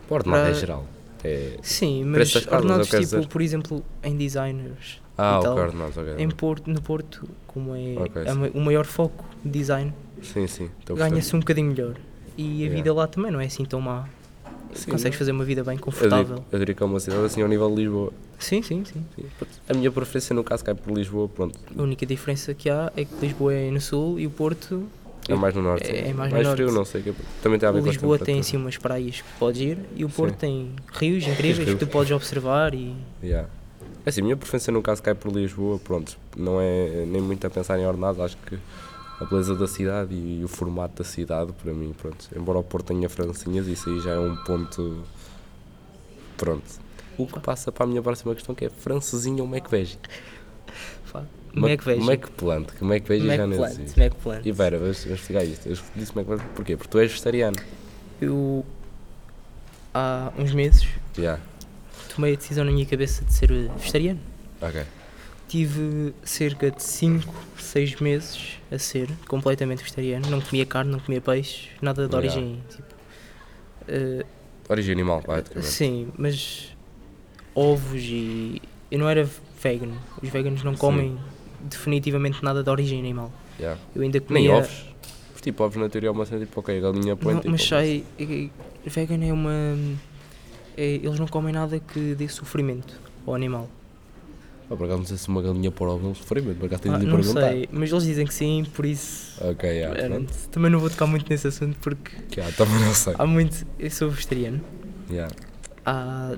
Porto nada é Para- geral. É... sim, mas casas, ordenados tipo, dizer. por exemplo, em designers. Ah, o tal. Cardenal, ok. Em Porto, no Porto, como é Ok, a ma- o maior foco de design, Sim, sim. ganha-se um bocadinho melhor. E a Yeah. vida lá também não é assim tão má. Sim, Consegues não. fazer uma vida bem Eu confortável. diria, eu diria que é uma cidade assim ao nível de Lisboa. Sim, sim, sim. Sim. A minha preferência no caso cai por Lisboa, pronto. A única diferença que há é que Lisboa é no sul e o Porto. É mais no norte. É- é mais no frio, norte. não sei. que- Também tem a ver Lisboa tem assim umas praias que podes ir e o Porto Sim. tem rios incríveis que tu podes observar e. Yeah. É assim, a minha preferência no caso cai por Lisboa, pronto, não é nem muito a pensar em ordenado, acho que a beleza da cidade e, o formato da cidade, para mim, pronto, embora o Porto tenha francinhas, isso aí já é um ponto, pronto. O que passa para a minha próxima questão que é francesinha ou McVeggie? Mac- McVeggie. McPlant, que McVeggie já não existe. McPlant. E Vera, vamos, explicar isto, eu disse McPlant porquê? Porque tu és vegetariano. Eu. Há uns meses Já, tomei a decisão na minha cabeça de ser vegetariano. ok. Tive cerca de 5, 6 meses a ser completamente vegetariano. Não comia carne, não comia peixe, nada de Yeah. origem. Tipo, eh, Origem animal, praticamente. sim, mas ovos e. Eu não era vegan. Os veganos não comem definitivamente nada de origem animal. Já. Eu ainda comia. Nem ovos. Tipo, ovos na teoria é uma cena tipo, ok, a galinha põe Não, tipo, mas sai. eh, Vegan é uma. é- eles não comem nada que dê sofrimento ao animal. Ah, por acaso não sei se uma galinha por ovo não sofrimento, por acaso tenho Ah, de não sei, mas eles dizem que sim, por isso. Ok, yeah, pronto. também não vou tocar muito nesse assunto porque Que, ah, também não sei. há muito. Eu sou vegetariano. Yeah, Há.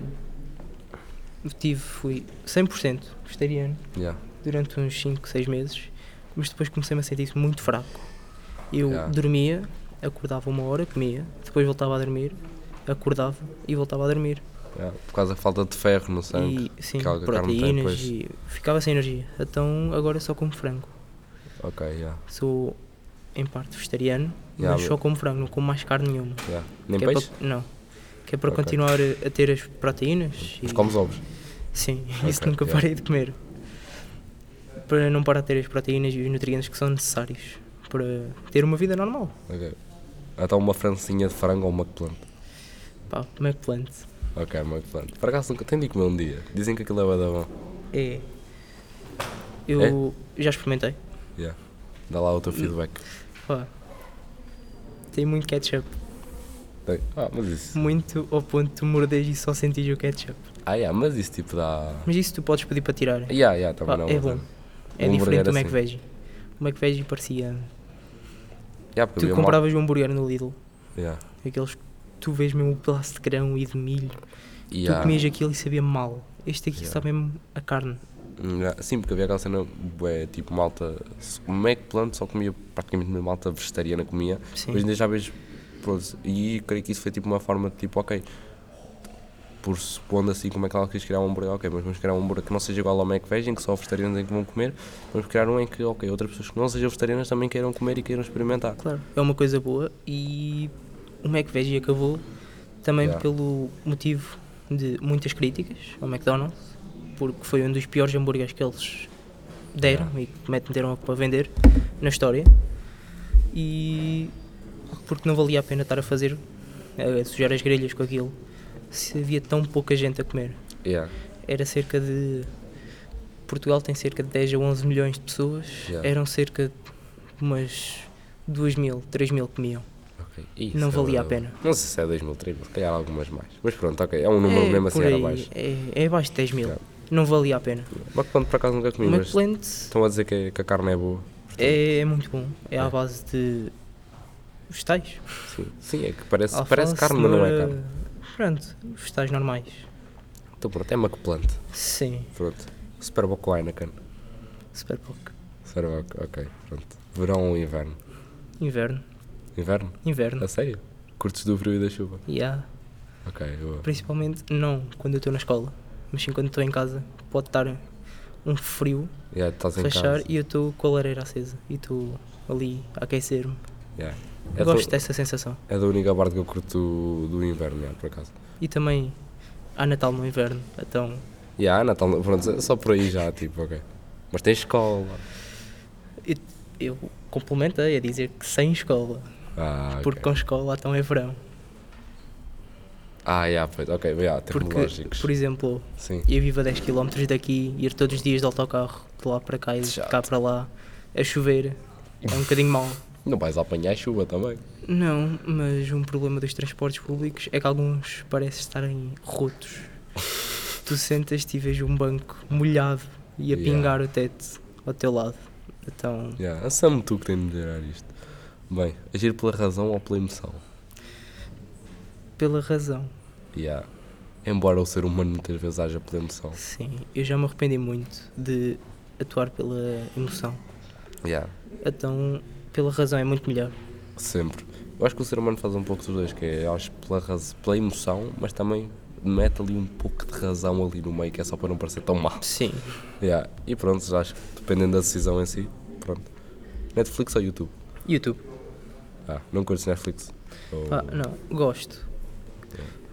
Tive, fui 100% vegetariano yeah, durante uns 5, 6 meses, mas depois comecei-me a sentir muito fraco. Eu Yeah. dormia, acordava uma hora, comia, depois voltava a dormir, acordava e voltava a dormir. Yeah. Por causa da falta de ferro no sangue. E sim, que a carne tem, proteínas pois. e ficava sem energia. Então agora só como frango. Ok, yeah, Sou em parte vegetariano, Yeah, mas só como frango, não como mais carne nenhuma. yeah. Nem Que é peixe? para- não. Que é para Ok. continuar a, ter as proteínas. Mas e- comes ovos. Sim, Ok, isso nunca yeah. parei de comer. Para não parar de ter as proteínas e os nutrientes que são necessários para ter uma vida normal. Ok. Então uma francinha de frango ou uma plant. Pá, McPlant Ok, uma plant. Por acaso nunca tenho de comer um dia. Dizem que aquilo é bué da bom. é. Eu já experimentei. Yeah. Dá lá o teu feedback. Pá, tem muito ketchup. Tem. Ah, mas isso. Muito ao ponto de tu e só sentir o ketchup. Ah, yeah, mas isso tipo dá. Mas isso tu podes pedir para tirar. Yeah, yeah, também não. é mas bom. É Um diferente hambúrguer do assim. McVeggie. O McVeggie parecia. Yeah, porque Tu vi uma- compravas um hambúrguer no Lidl, Yeah. aqueles tu vês mesmo o pedaço de grão e de milho, E tu comias aquilo e sabia mal. Este aqui Yeah. sabe mesmo a carne. Sim, porque havia aquela cena, bué, tipo malta. O McPlant só comia praticamente malta vegetariana comia. Sim. Hoje em dia já vejo. pronto, e creio que isso foi tipo uma forma de tipo, ok. Por supondo assim como é que ela quis criar um hambúrguer, ok, mas vamos criar um hambúrguer que não seja igual ao McVeg, em que só vegetarianos em que vão comer. Vamos criar um em que, ok, outras pessoas que não sejam vegetarianas também queiram comer e queiram experimentar. Claro, é uma coisa boa e o McVeggie acabou também Yeah. pelo motivo de muitas críticas ao McDonald's, porque foi um dos piores hambúrgueres que eles deram e que meteram para vender na história e porque não valia a pena estar a fazer a sujar as grelhas com aquilo se havia tão pouca gente a comer. Yeah. Era cerca de. Portugal tem cerca de 10 a 11 milhões de pessoas, Yeah. eram cerca de umas 2 mil, 3 mil que comiam. Ok. Isso Não é valia a bué. pena. Não sei se é 2 mil, 3 mil, se calhar algumas mais. Mas pronto, ok, é um número mesmo assim por era aí, baixo. É, é abaixo de 10 mil. Yeah. Não valia a pena. McPlant por acaso nunca comi, mas McPlant estão a dizer que, é- que a carne é boa. é, é muito bom. É à É. base de vegetais. Sim, sim é que parece, Alface, parece carne, mas não é carne. Pronto, vegetais normais. Então pronto, é McPlant. Sim, Pronto. Superboc Heineken. Superboc. Superboc, ok, pronto. Verão ou inverno? Inverno. Inverno? Inverno. A sério? Curtes do frio e da chuva? Yeah. Ok, boa. Principalmente não quando eu estou na escola, mas sim quando estou em casa. Pode estar um frio, Yeah, estás em fechar casa. e eu estou com a lareira acesa e estou ali a aquecer-me. Yeah. É, Gosto do, dessa sensação. é da única parte que eu curto do, do inverno, yeah, por acaso. E também há Natal no inverno, então Yeah, Natal, pronto, só por aí já, tipo, ok. Mas tens escola. eu complementei a dizer que sem escola, Ah, porque com escola então é verão. Ah, yeah, pois, ok, yeah, Porque, tecnológicos. por exemplo, Sim. eu vivo a 10 km daqui, ir todos os dias de autocarro, de lá para cá e de cá para lá, a chover, é um bocadinho mau. Não vais apanhar chuva também. Não, mas um problema dos transportes públicos é que alguns parecem estarem rotos. tu sentas-te e vês um banco molhado e a Yeah. pingar o teto ao teu lado. Então, Yeah, assame tu que tem de melhorar isto. Bem, agir pela razão ou pela emoção? pela razão, Yeah. Embora o ser humano muitas vezes haja pela emoção. sim, eu já me arrependi muito de atuar pela emoção. Yeah. Então, pela razão é muito melhor. Sempre. Eu acho que o ser humano faz um pouco dos dois, que é, acho, pela, raz... pela emoção, mas também mete ali um pouco de razão ali no meio, que é só para não parecer tão mal. Sim, Yeah. E pronto, já acho que dependendo da decisão em si, pronto. Netflix ou YouTube? YouTube. Ah, não curtes Netflix? Ou- Pá, não, gosto.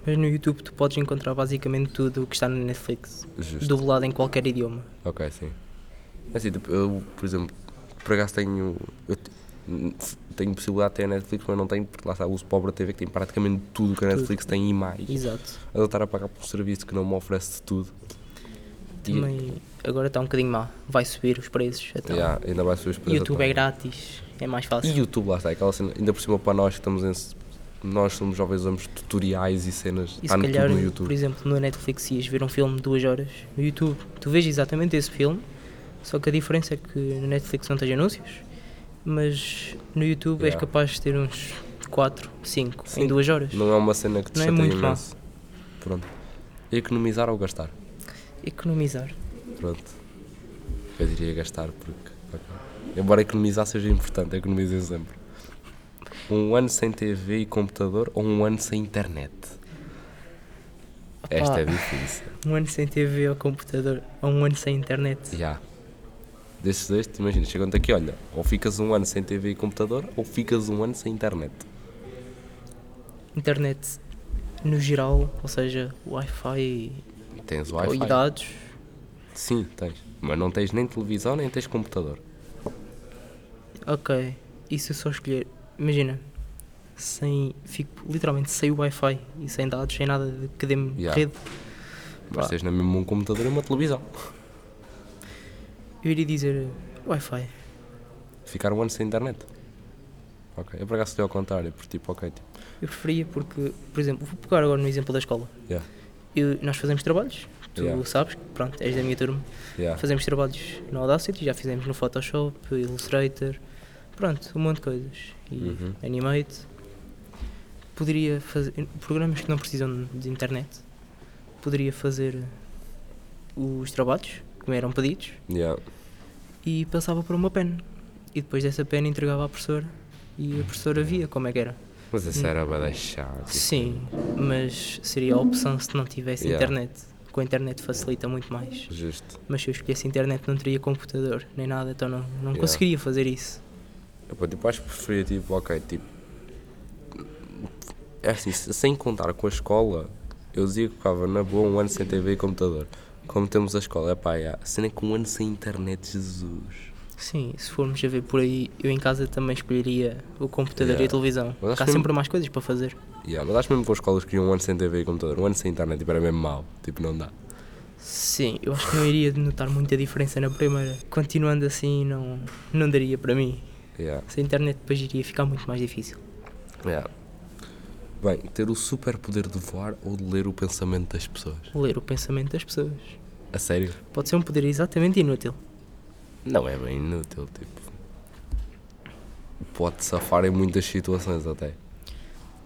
Mas no YouTube tu podes encontrar basicamente tudo o que está na Netflix, Justo. dublado em qualquer idioma. Ok, sim. É assim, tipo, eu, por exemplo, por acaso tenho. Eu tenho possibilidade de ter a Netflix, mas não tenho, porque lá está, uso pobre TV que tem praticamente tudo que a Tudo. Netflix tem e mais. Exato. A eu estar a pagar por um serviço que não me oferece tudo. E- Também agora está um bocadinho má. Vai subir os preços. Então, Yeah, ainda vai subir os preços YouTube é grátis, é mais fácil. E YouTube, lá está, aquela cena, ainda por cima para nós que estamos em. Nós somos jovens, usamos tutoriais e cenas. E Está se no calhar, no YouTube. por exemplo, no Netflix ias ver um filme de duas horas, no YouTube tu vês exatamente esse filme, só que a diferença é que no Netflix não tens anúncios, mas no YouTube és Yeah. capaz de ter uns 4, 5 Sim. em duas horas. Não é uma cena que te Não é muito mal. imenso. Pronto. Economizar ou gastar? Economizar. Pronto. Eu diria gastar porque. Embora economizar seja importante, economizem sempre. Um ano sem TV e computador ou um ano sem internet? Esta Opá, é difícil. Um ano sem TV ou computador, ou um ano sem internet. Já. Desses dois, te imagina, chegam-te aqui, olha, ou ficas um ano sem TV e computador, ou ficas um ano sem internet. Internet no geral, ou seja, Wi-Fi Tens Wi-Fi. dados, Sim, tens. Mas não tens nem televisão, nem tens computador. Ok. E se eu só escolher, imagina, sem, fico literalmente sem o Wi-Fi e sem dados, sem nada de que dê-me Yeah. rede, Mas tens na mesma um computador e uma televisão. eu iria dizer Wi-Fi. Ficar um ano sem internet. Ok. Eu por acaso estou ao contrário, porque tipo, ok, tipo, Eu preferia porque, por exemplo, vou pegar agora no exemplo da escola. Yeah. Eu- nós fazemos trabalhos, tu Yeah. sabes, pronto, és da minha turma. yeah. Fazemos trabalhos no Audacity, já fizemos no Photoshop, Illustrator, pronto, um monte de coisas. E Uhum. Animate. poderia fazer programas que não precisam de internet. Poderia fazer os trabalhos, como eram pedidos, Yeah. e passava por uma pena. E depois dessa pena entregava à professora e a professora via como é que era. Mas isso era para deixar. tipo, Sim, mas seria a opção se não tivesse Yeah. internet. Com a internet facilita muito mais. Justo. Mas se eu escolhesse internet não teria computador, nem nada, então não, não Yeah. conseguiria fazer isso. Eu, tipo, acho que preferia, tipo, ok, tipo. É assim, se- sem contar com a escola, eu dizia que ficava na boa um ano sem TV e computador. Como temos a escola, é pá, é, cena é que um ano sem internet, Jesus. Sim, se formos a ver por aí, eu em casa também escolheria o computador e Yeah. a televisão. Mas há sempre mais coisas para fazer. Yeah, mas acho mesmo que as escolas queriam um ano sem TV e computador, um ano sem internet, tipo, era mesmo mau. Tipo, não dá. Sim, eu acho que não iria notar muita diferença na primeira. Continuando assim, não, não daria para mim. Yeah. Se a internet depois iria ficar muito mais difícil. Yeah. Bem, ter o super poder de voar ou de ler o pensamento das pessoas. Ler o pensamento das pessoas. A sério? Pode ser um poder exatamente inútil. Não é bem inútil, tipo. Pode safar em muitas situações até.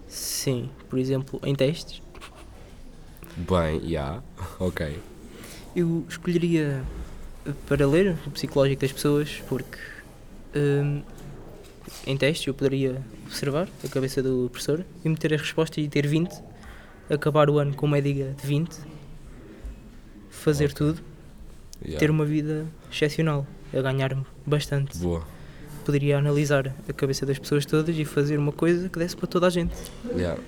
Sim, por exemplo, em testes, Bem, já, ok. eu escolheria para ler o psicológico das pessoas porque hum, em testes eu poderia observar a cabeça do professor e meter as respostas e ter 20, acabar o ano com média de 20, fazer Ok. tudo, Yeah. ter uma vida excepcional, a ganhar bastante. Boa. Poderia analisar a cabeça das pessoas todas e fazer uma coisa que desse para toda a gente. Yeah.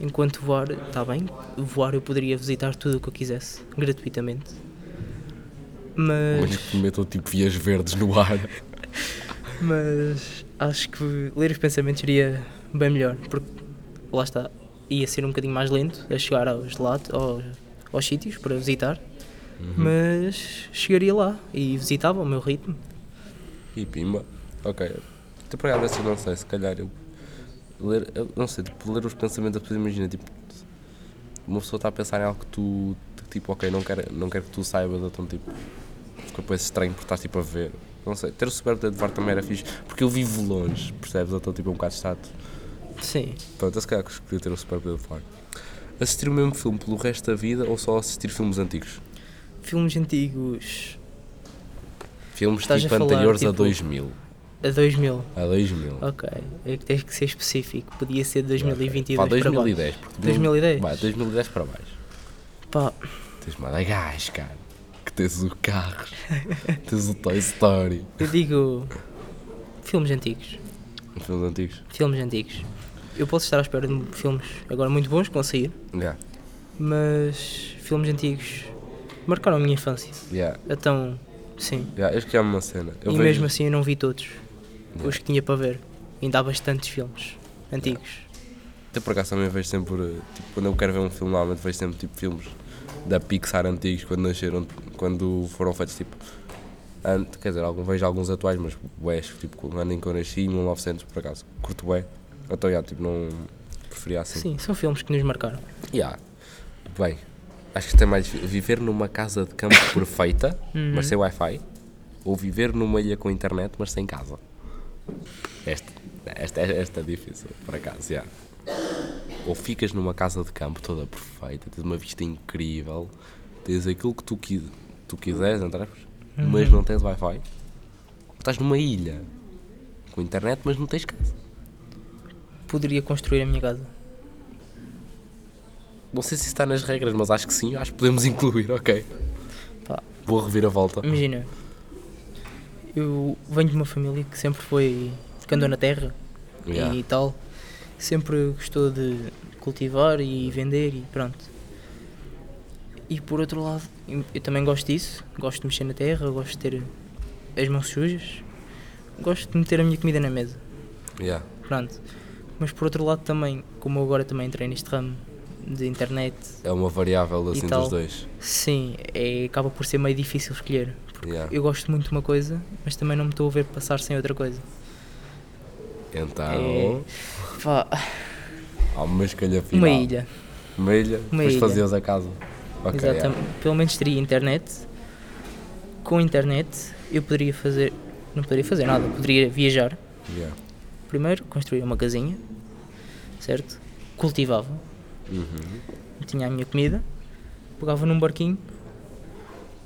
Enquanto voar, está bem, voar eu poderia visitar tudo o que eu quisesse, gratuitamente. Mas, Mas que metam tipo vias verdes no ar. mas acho que ler os pensamentos seria bem melhor, porque lá está, ia ser um bocadinho mais lento a chegar aos, lados, aos, aos sítios para visitar, Uhum. mas chegaria lá e visitava ao meu ritmo. E pimba. Ok. Até por acaso, eu não sei, se calhar eu. Ler, eu não sei, tipo, ler os pensamentos pessoas, imagina, tipo. Uma pessoa está a pensar em algo que tu. Tipo, ok, não quero, não quero que tu saibas, então tipo. Fica depois estranho porque estás tipo a ver. Não sei, ter o super poder de voar também era fixe, porque eu vivo longe, percebes? Então tipo é um bocado chato. Sim, Pronto, eu se calhar que escolhi ter o super poder de voar. Assistir o mesmo filme pelo resto da vida ou só assistir filmes antigos? filmes antigos Filmes Estás tipo a falar, anteriores a tipo- 2000. a 2000. A 2000. Ok, é que tens que ser específico, podia ser Ok. 2022 Pá, para baixo. 2010. porque 2010? Vai, 2010 para baixo. Pá, Tens uma da gás, cara. Que tens o carro. tens o Toy Story. eu digo filmes antigos. Filmes antigos. Filmes antigos. Eu posso estar à espera de filmes agora muito bons que vão sair, Yeah. mas filmes antigos marcaram a minha infância. Yeah. Então, sim. Yeah. Eu escolhi uma cena. Eu e vejo- mesmo assim eu não vi todos Yeah. os que tinha para ver. Ainda há bastantes filmes antigos. Até por acaso também vejo sempre. Tipo, quando eu quero ver um filme, normalmente vejo sempre tipo filmes da Pixar antigos, quando nasceram, quando foram feitos tipo. Antes, quer dizer, algum, vejo alguns atuais, mas bués, tipo, o ano em que eu nasci, 1900 por acaso, curto bué. Então, yeah, tipo, não preferia assim. Sim, são filmes que nos marcaram. Yeah. Bem, acho que tem mais viver numa casa de campo perfeita, Uhum. mas sem Wi-Fi, ou viver numa ilha com internet, mas sem casa. Esta, esta, esta é difícil, por acaso, yeah. Ou ficas numa casa de campo toda perfeita, tens uma vista incrível, tens aquilo que tu, tu quiseres, entre aspas, mas não tens Wi-Fi. Ou estás numa ilha com internet, mas não tens casa. Poderia construir a minha casa. Não sei se está nas regras, mas acho que sim, acho que podemos incluir, ok. Pá. Boa reviravolta. Imagina, eu venho de uma família que sempre foi que andou na terra Yeah. e tal, sempre gostou de cultivar e vender e pronto. E por outro lado, eu também gosto disso, gosto de mexer na terra, gosto de ter as mãos sujas, gosto de meter a minha comida na mesa, Yeah. pronto. Mas por outro lado também, como eu agora também entrei neste ramo de internet, É uma variável assim dos dois. sim, é, acaba por ser meio difícil escolher. Yeah. Eu gosto muito de uma coisa, mas também não me estou a ver passar sem outra coisa. Então, É. Pá, há uma escolha final. uma ilha. Uma ilha, Uma depois ilha. fazias a casa. Ok, Exatamente. Pelo menos teria internet. Com internet eu poderia fazer. Não poderia fazer nada, poderia viajar. yeah. Primeiro construir uma casinha, certo? cultivava, Uhum. tinha a minha comida, pegava num barquinho,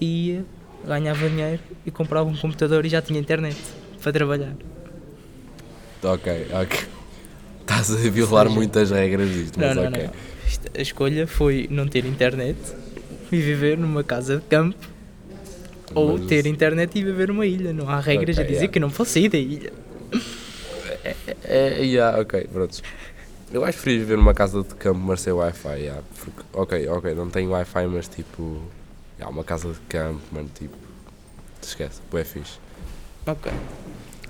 ia, ganhava dinheiro e comprava um computador e já tinha internet para trabalhar. Ok, ok. Estás a violar muitas regras disto, Não, mas não, ok. não. A escolha foi não ter internet e viver numa casa de campo ou Mas- ter internet e viver numa ilha. Não há regras Ok, a dizer yeah. que não posso sair da ilha. É, yeah, ok, pronto. Eu acho que preferia viver numa casa de campo, mas sem Wi-Fi, yeah, porque, ok, ok, não tenho Wi-Fi, mas tipo, yeah, uma casa de campo, mano, tipo, te esquece, é fixe. Ok.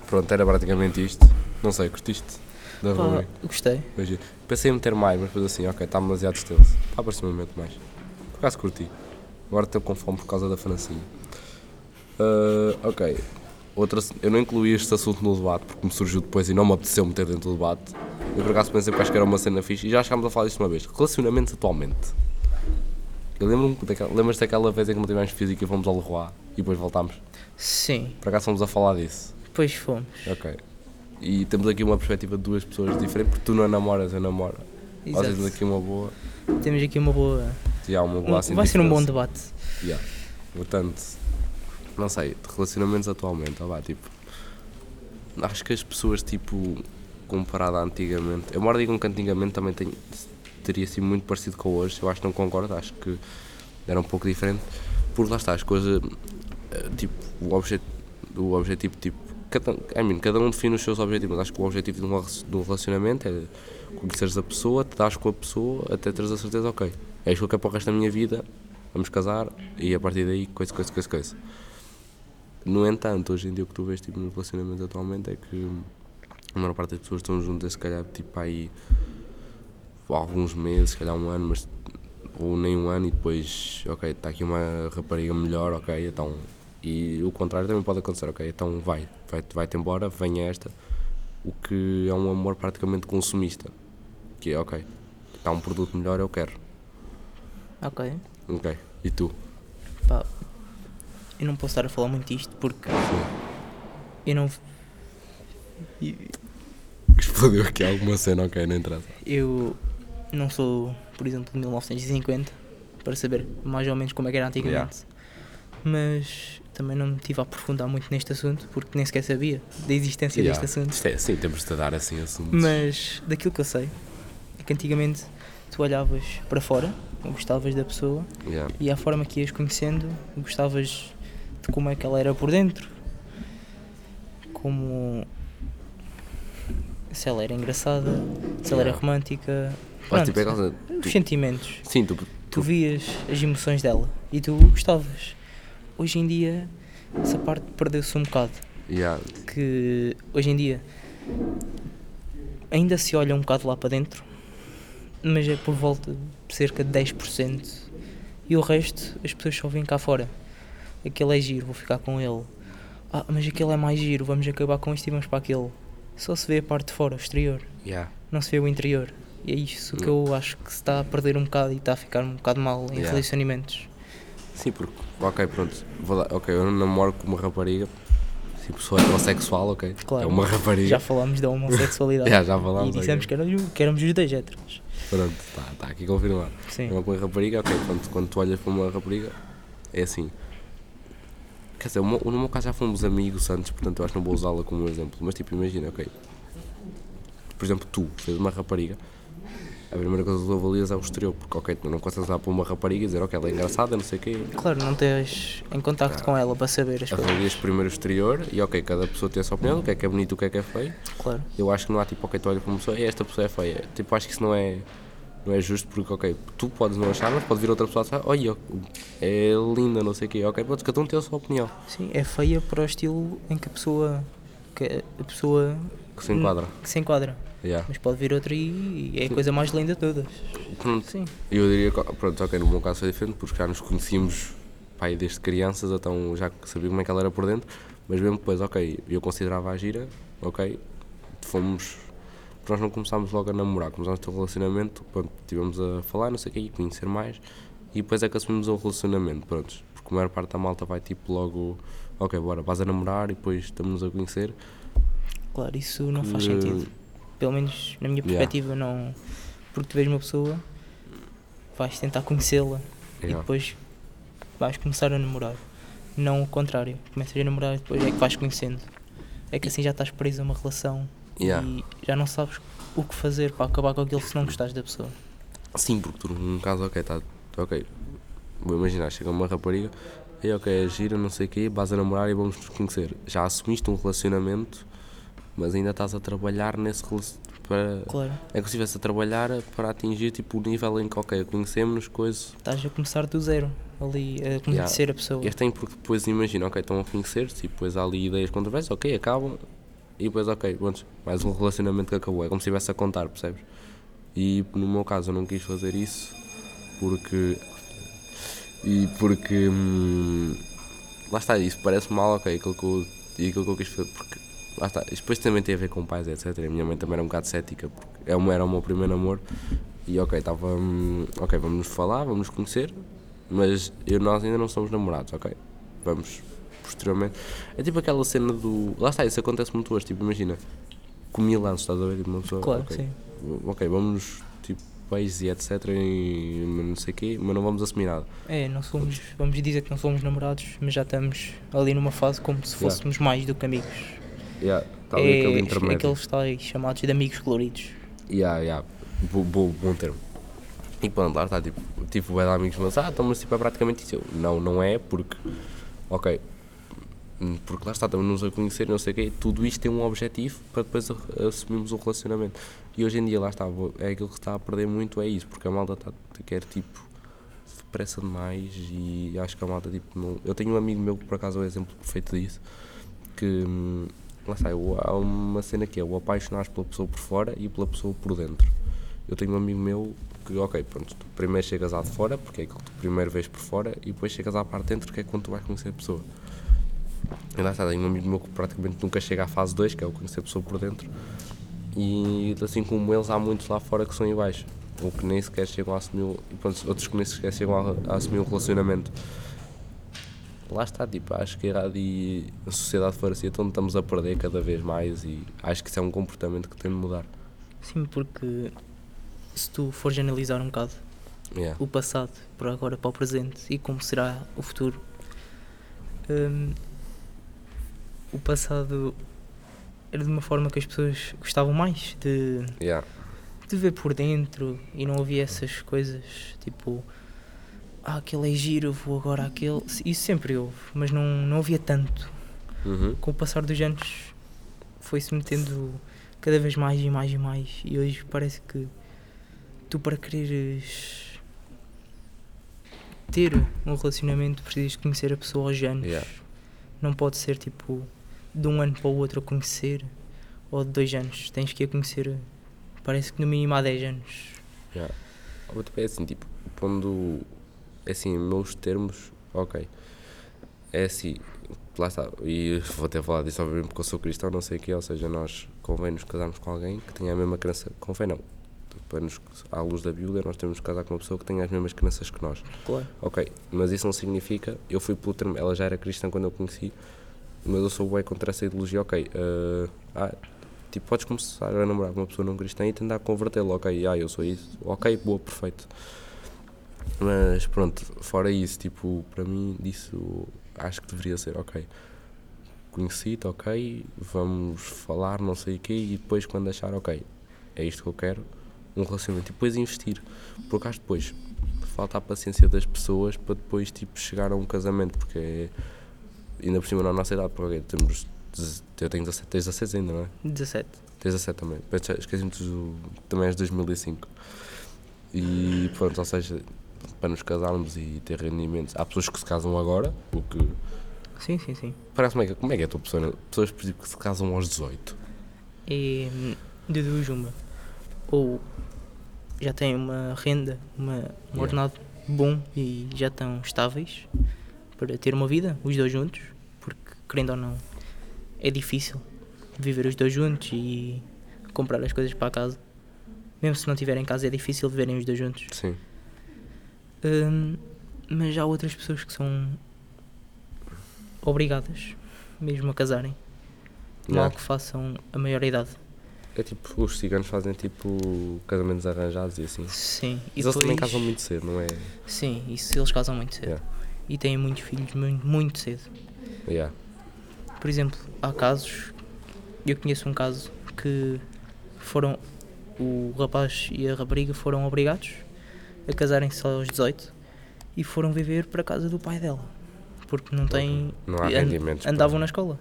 Pronto, era praticamente isto. Não sei, curtiste da Pá, rubrica? gostei. Pensei em meter mais, mas depois assim, ok, está demasiado extenso. Pá, apareceu um momento mais. Por acaso curti. Agora estou com fome por causa da francinha. Ah, ok. Outra, eu não incluí este assunto no debate porque me surgiu depois e não me apeteceu meter dentro do debate. Eu por acaso pensei que acho que era uma cena fixe e já chegámos a falar disto uma vez. Relacionamentos atualmente. Eu lembro-me daquela, lembras-te daquela vez em que não tivemos física e fomos ao Leroy e depois voltámos? Sim, Por acaso fomos a falar disso. depois fomos. Ok. E temos aqui uma perspectiva de duas pessoas diferentes, porque tu não namoras, eu namoro. Nós temos Exato. aqui uma boa. Temos aqui uma boa. Há uma boa assim, vai ser um bom debate. Yeah. Portanto, não sei, de relacionamentos atualmente, ó vá, tipo. Acho que as pessoas, tipo, comparado a antigamente. Eu moro digam que antigamente também tem, teria sido muito parecido com hoje. Eu acho que não concordo, acho que era um pouco diferente. Porque lá está, as coisas. eh, Tipo, o, obje, o objetivo, tipo. Cada, I mean, cada um define os seus objetivos, mas acho que o objetivo de um, de um relacionamento é conheceres a pessoa, te dares com a pessoa, até teres a certeza, ok, é isto que eu quero para o resto da minha vida, vamos casar e a partir daí coisa, coisa, coisa, coisa. No entanto, hoje em dia o que tu vês tipo, nos relacionamentos atualmente é que a maior parte das pessoas estão juntas se calhar tipo aí alguns meses, se calhar um ano, mas ou nem um ano e depois, ok, está aqui uma rapariga melhor, ok, então e o contrário também pode acontecer, ok, então vai, vai, vai-te embora, vem esta, o que é um amor praticamente consumista, que é ok, está um produto melhor, eu quero, Ok. ok, e tu? Pá, eu não posso estar a falar muito disto porque eu não. eu- Explodiu aqui alguma cena, ok, não interessa. Eu não sou, por exemplo, de 1950 para saber mais ou menos como é que era antigamente. Mas também não me tive a aprofundar muito neste assunto porque nem sequer sabia da existência Yeah. deste assunto. É, sim, temos de dar assim assuntos. Mas daquilo que eu sei é que antigamente tu olhavas para fora, gostavas da pessoa Yeah. e à forma que ias conhecendo, gostavas de como é que ela era por dentro, como se ela era engraçada, se ela era romântica, pronto, tipo, é causa- os sentimentos. Sim, tu, Tu vias as emoções dela e tu gostavas. Hoje em dia essa parte perdeu-se um bocado. yeah, Que hoje em dia ainda se olha um bocado lá para dentro, mas é por volta de cerca de 10%. E o resto as pessoas só vêm cá fora. Aquele é giro, vou ficar com ele. Ah, mas aquele é mais giro, vamos acabar com este e vamos para aquele. Só se vê a parte de fora, o exterior, yeah. não se vê o interior. E é isso que eu acho que se está a perder um bocado e está a ficar um bocado mal em Yeah. relacionamentos. Sim, porque, ok, pronto, vou dar, ok, eu não namoro com uma rapariga, tipo, sou heterossexual, ok? Claro. É uma rapariga. Já falámos da homossexualidade. Yeah, já falámos, E dissemos que, éramos, que éramos os dois héteros. Pronto, está tá aqui confirmado. Sim. Uma com uma rapariga, ok, quando, quando tu olhas para uma rapariga, é assim. Quer dizer, no meu caso já fomos amigos antes, portanto eu acho que não vou usá-la como exemplo, mas tipo, imagina, ok. Por exemplo, tu, fez uma rapariga, a primeira coisa que tu avalias é o exterior, porque ok, tu não consegues olhar para uma rapariga e dizer, ok, ela é engraçada, não sei o quê. Claro, não tens em contacto com ela para saber as coisas. Avalias primeiro o exterior e ok, cada pessoa tem a sua opinião, o que é que é bonito, o que é que é feio. Claro. Eu acho que não há tipo, ok, tu olhas para uma pessoa e esta pessoa é feia. Tipo, acho que isso não é, não é justo porque, ok, tu podes não achar, mas pode vir outra pessoa e dizer, olha, é linda, não sei o quê. Ok, pode cada um ter a sua opinião Sim, é feia para o estilo em que a pessoa que a pessoa que se enquadra. que se enquadra. Yeah. Mas pode vir outra e é a coisa mais linda de todas. Pronto, Sim. eu diria pronto, ok, no meu caso foi diferente porque já nos conhecíamos pai desde crianças, então já sabia como é que ela era por dentro, mas mesmo depois, ok, eu considerava a gira, ok, fomos. Nós não começámos logo a namorar, começámos a ter um relacionamento, pronto, estivemos a falar, não sei o que, e conhecer mais, e depois é que assumimos o relacionamento, pronto, porque a maior parte da malta vai tipo logo, ok, bora, vais a namorar e depois estamos a conhecer. Claro, isso não faz que- sentido. Pelo menos na minha Yeah. perspectiva não, porque tu vês uma pessoa, vais tentar conhecê-la e Yeah. depois vais começar a namorar. Não o contrário, começas a namorar e depois é que vais conhecendo. É que assim já estás preso a uma relação Yeah. e já não sabes o que fazer para acabar com aquilo se não gostares da pessoa. Sim, porque tu num caso, ok, tá, ok. Vou imaginar, chega uma rapariga, e ok, é gira, não sei o quê, vais a namorar e vamos nos conhecer. Já assumiste um relacionamento, mas ainda estás a trabalhar nesse relacionamento. Para... Claro, É que se estivesse a trabalhar para atingir tipo, o nível em que, ok, conhecemos-nos, coisas. estás a começar do zero ali a conhecer a pessoa. Este tem porque depois imagina, ok, estão a conhecer-se e depois há ali ideias controversas, ok, acabam e depois, ok, pronto, mais um relacionamento que acabou. É como se estivesse a contar, percebes? E no meu caso eu não quis fazer isso porque. E porque. hum, lá está, isso parece mal, ok, aquilo que eu, e aquilo que eu quis fazer, porque. Lá está, isto depois também tem a ver com pais, etc. A minha mãe também era um bocado cética, porque é era o meu primeiro namoro. E ok, estava. hum, Ok, vamos nos falar, vamos nos conhecer, mas eu, nós ainda não somos namorados, ok? Vamos posteriormente. É tipo aquela cena do. Lá está, isso acontece muito hoje, tipo, imagina, com mil anos, estás a ver? Tipo, uma pessoa, Claro, ok, sim. ok, vamos tipo beijos e etc. E não sei o quê, mas não vamos assumir nada. É, não somos, vamos dizer que não somos namorados, mas já estamos ali numa fase como se Yeah. fôssemos mais do que amigos. Yeah, está ali é aquele intermédio. aqueles tais chamados de amigos coloridos. Yeah, yeah. Bo, bo- bom termo. E pronto, lá está, tipo, tipo, vai dar amigos meus, ah, então, mas tipo, é praticamente isso. Eu, não, não é, porque, ok, hum, porque lá está, estamos nos a conhecer, não sei o quê, tudo isto tem um objetivo para depois assumirmos o relacionamento. E hoje em dia, lá está, é aquilo que se está a perder muito, é isso, porque a malta está, quer, tipo, depressa demais e acho que a malta, tipo, não... Eu tenho um amigo meu que, por acaso, é o exemplo perfeito disso, que, hum, lá está, há uma cena que é o apaixonar pela pessoa por fora e pela pessoa por dentro. Eu tenho um amigo meu que, ok, pronto, tu primeiro chegas lá de fora, porque é que tu primeiro vês por fora, e depois chegas à parte de dentro, que é quando tu vais conhecer a pessoa. E lá está, tenho um amigo meu que praticamente nunca chega à fase 2, que é o conhecer a pessoa por dentro, e assim como eles, há muitos lá fora que são iguais, ou que nem sequer chegam a assumir, e pronto, outros que nem sequer chegam a, a assumir um relacionamento. Lá está, tipo, acho que a e a sociedade for assim, então estamos a perder cada vez mais, e acho que isso é um comportamento que tem de mudar. Sim, porque se tu fores analisar um bocado Yeah. o passado por agora para o presente e como será o futuro, hum, o passado era de uma forma que as pessoas gostavam mais de, Yeah. de ver por dentro e não havia essas coisas tipo ah, aquele é giro, vou agora àquele. Isso sempre houve, mas não, não havia tanto. Uhum. Com o passar dos anos foi-se metendo cada vez mais e mais e mais. E hoje parece que tu para quereres ter um relacionamento precisas conhecer a pessoa aos anos. Yeah. Não pode ser tipo de um ano para o outro a conhecer ou de dois anos. Tens que a conhecer parece que no mínimo há 10 anos. Yeah. É assim, tipo, pondo assim, meus termos, ok. É assim, lá está, e vou até falar disso obviamente porque eu sou cristão, não sei o que, ou seja, nós convém nos casarmos com alguém que tenha a mesma crença, convém não, para nos, à luz da Bíblia nós temos de casar com uma pessoa que tenha as mesmas crenças que nós. Claro. Ok, mas isso não significa, eu fui pelo termo, ela já era cristã quando eu conheci, mas eu sou bem contra essa ideologia, ok, eh, ah, tipo, podes começar a namorar com uma pessoa não cristã e tentar convertê-la, ok, ah, eu sou isso, ok, boa, perfeito. Mas pronto, fora isso, tipo, para mim, disso acho que deveria ser, ok, conheci-te, ok, vamos falar, não sei o quê, e depois quando achar, ok, é isto que eu quero, um relacionamento, e depois investir, porque acho que depois falta a paciência das pessoas para depois, tipo, chegar a um casamento, porque é, ainda por cima na nossa idade, porque temos, eu tenho 17, tens 16 ainda, não é? 17. Tens 17 também. Esqueci-me. Também és de 2005. E pronto, ou seja, para nos casarmos e ter rendimentos. Há pessoas que se casam agora, o que. Sim, sim, sim. Parece-me que. Como é que é a tua pessoa? Pessoas, por exemplo, que se casam aos 18. É hum, de duas uma. Ou já têm uma renda, uma, um Yeah. ordenado bom e já estão estáveis para ter uma vida, os dois juntos, porque querendo ou não, é difícil viver os dois juntos e comprar as coisas para a casa. Mesmo se não tiverem casa é difícil viverem os dois juntos. Sim. Hum, mas há outras pessoas que são obrigadas mesmo a casarem. Mal Yeah. que façam a maior idade. É tipo, os ciganos fazem tipo casamentos arranjados e assim. Sim, e Mas eles também casam muito cedo, não é? Sim, isso eles casam muito cedo. Yeah. E têm muitos filhos muito, muito cedo. Yeah. Por exemplo, há casos, eu conheço um caso que foram, o rapaz e a rapariga foram obrigados a casarem-se aos 18 e foram viver para a casa do pai dela. Porque não têm. Não há rendimentos. para- Andavam na escola.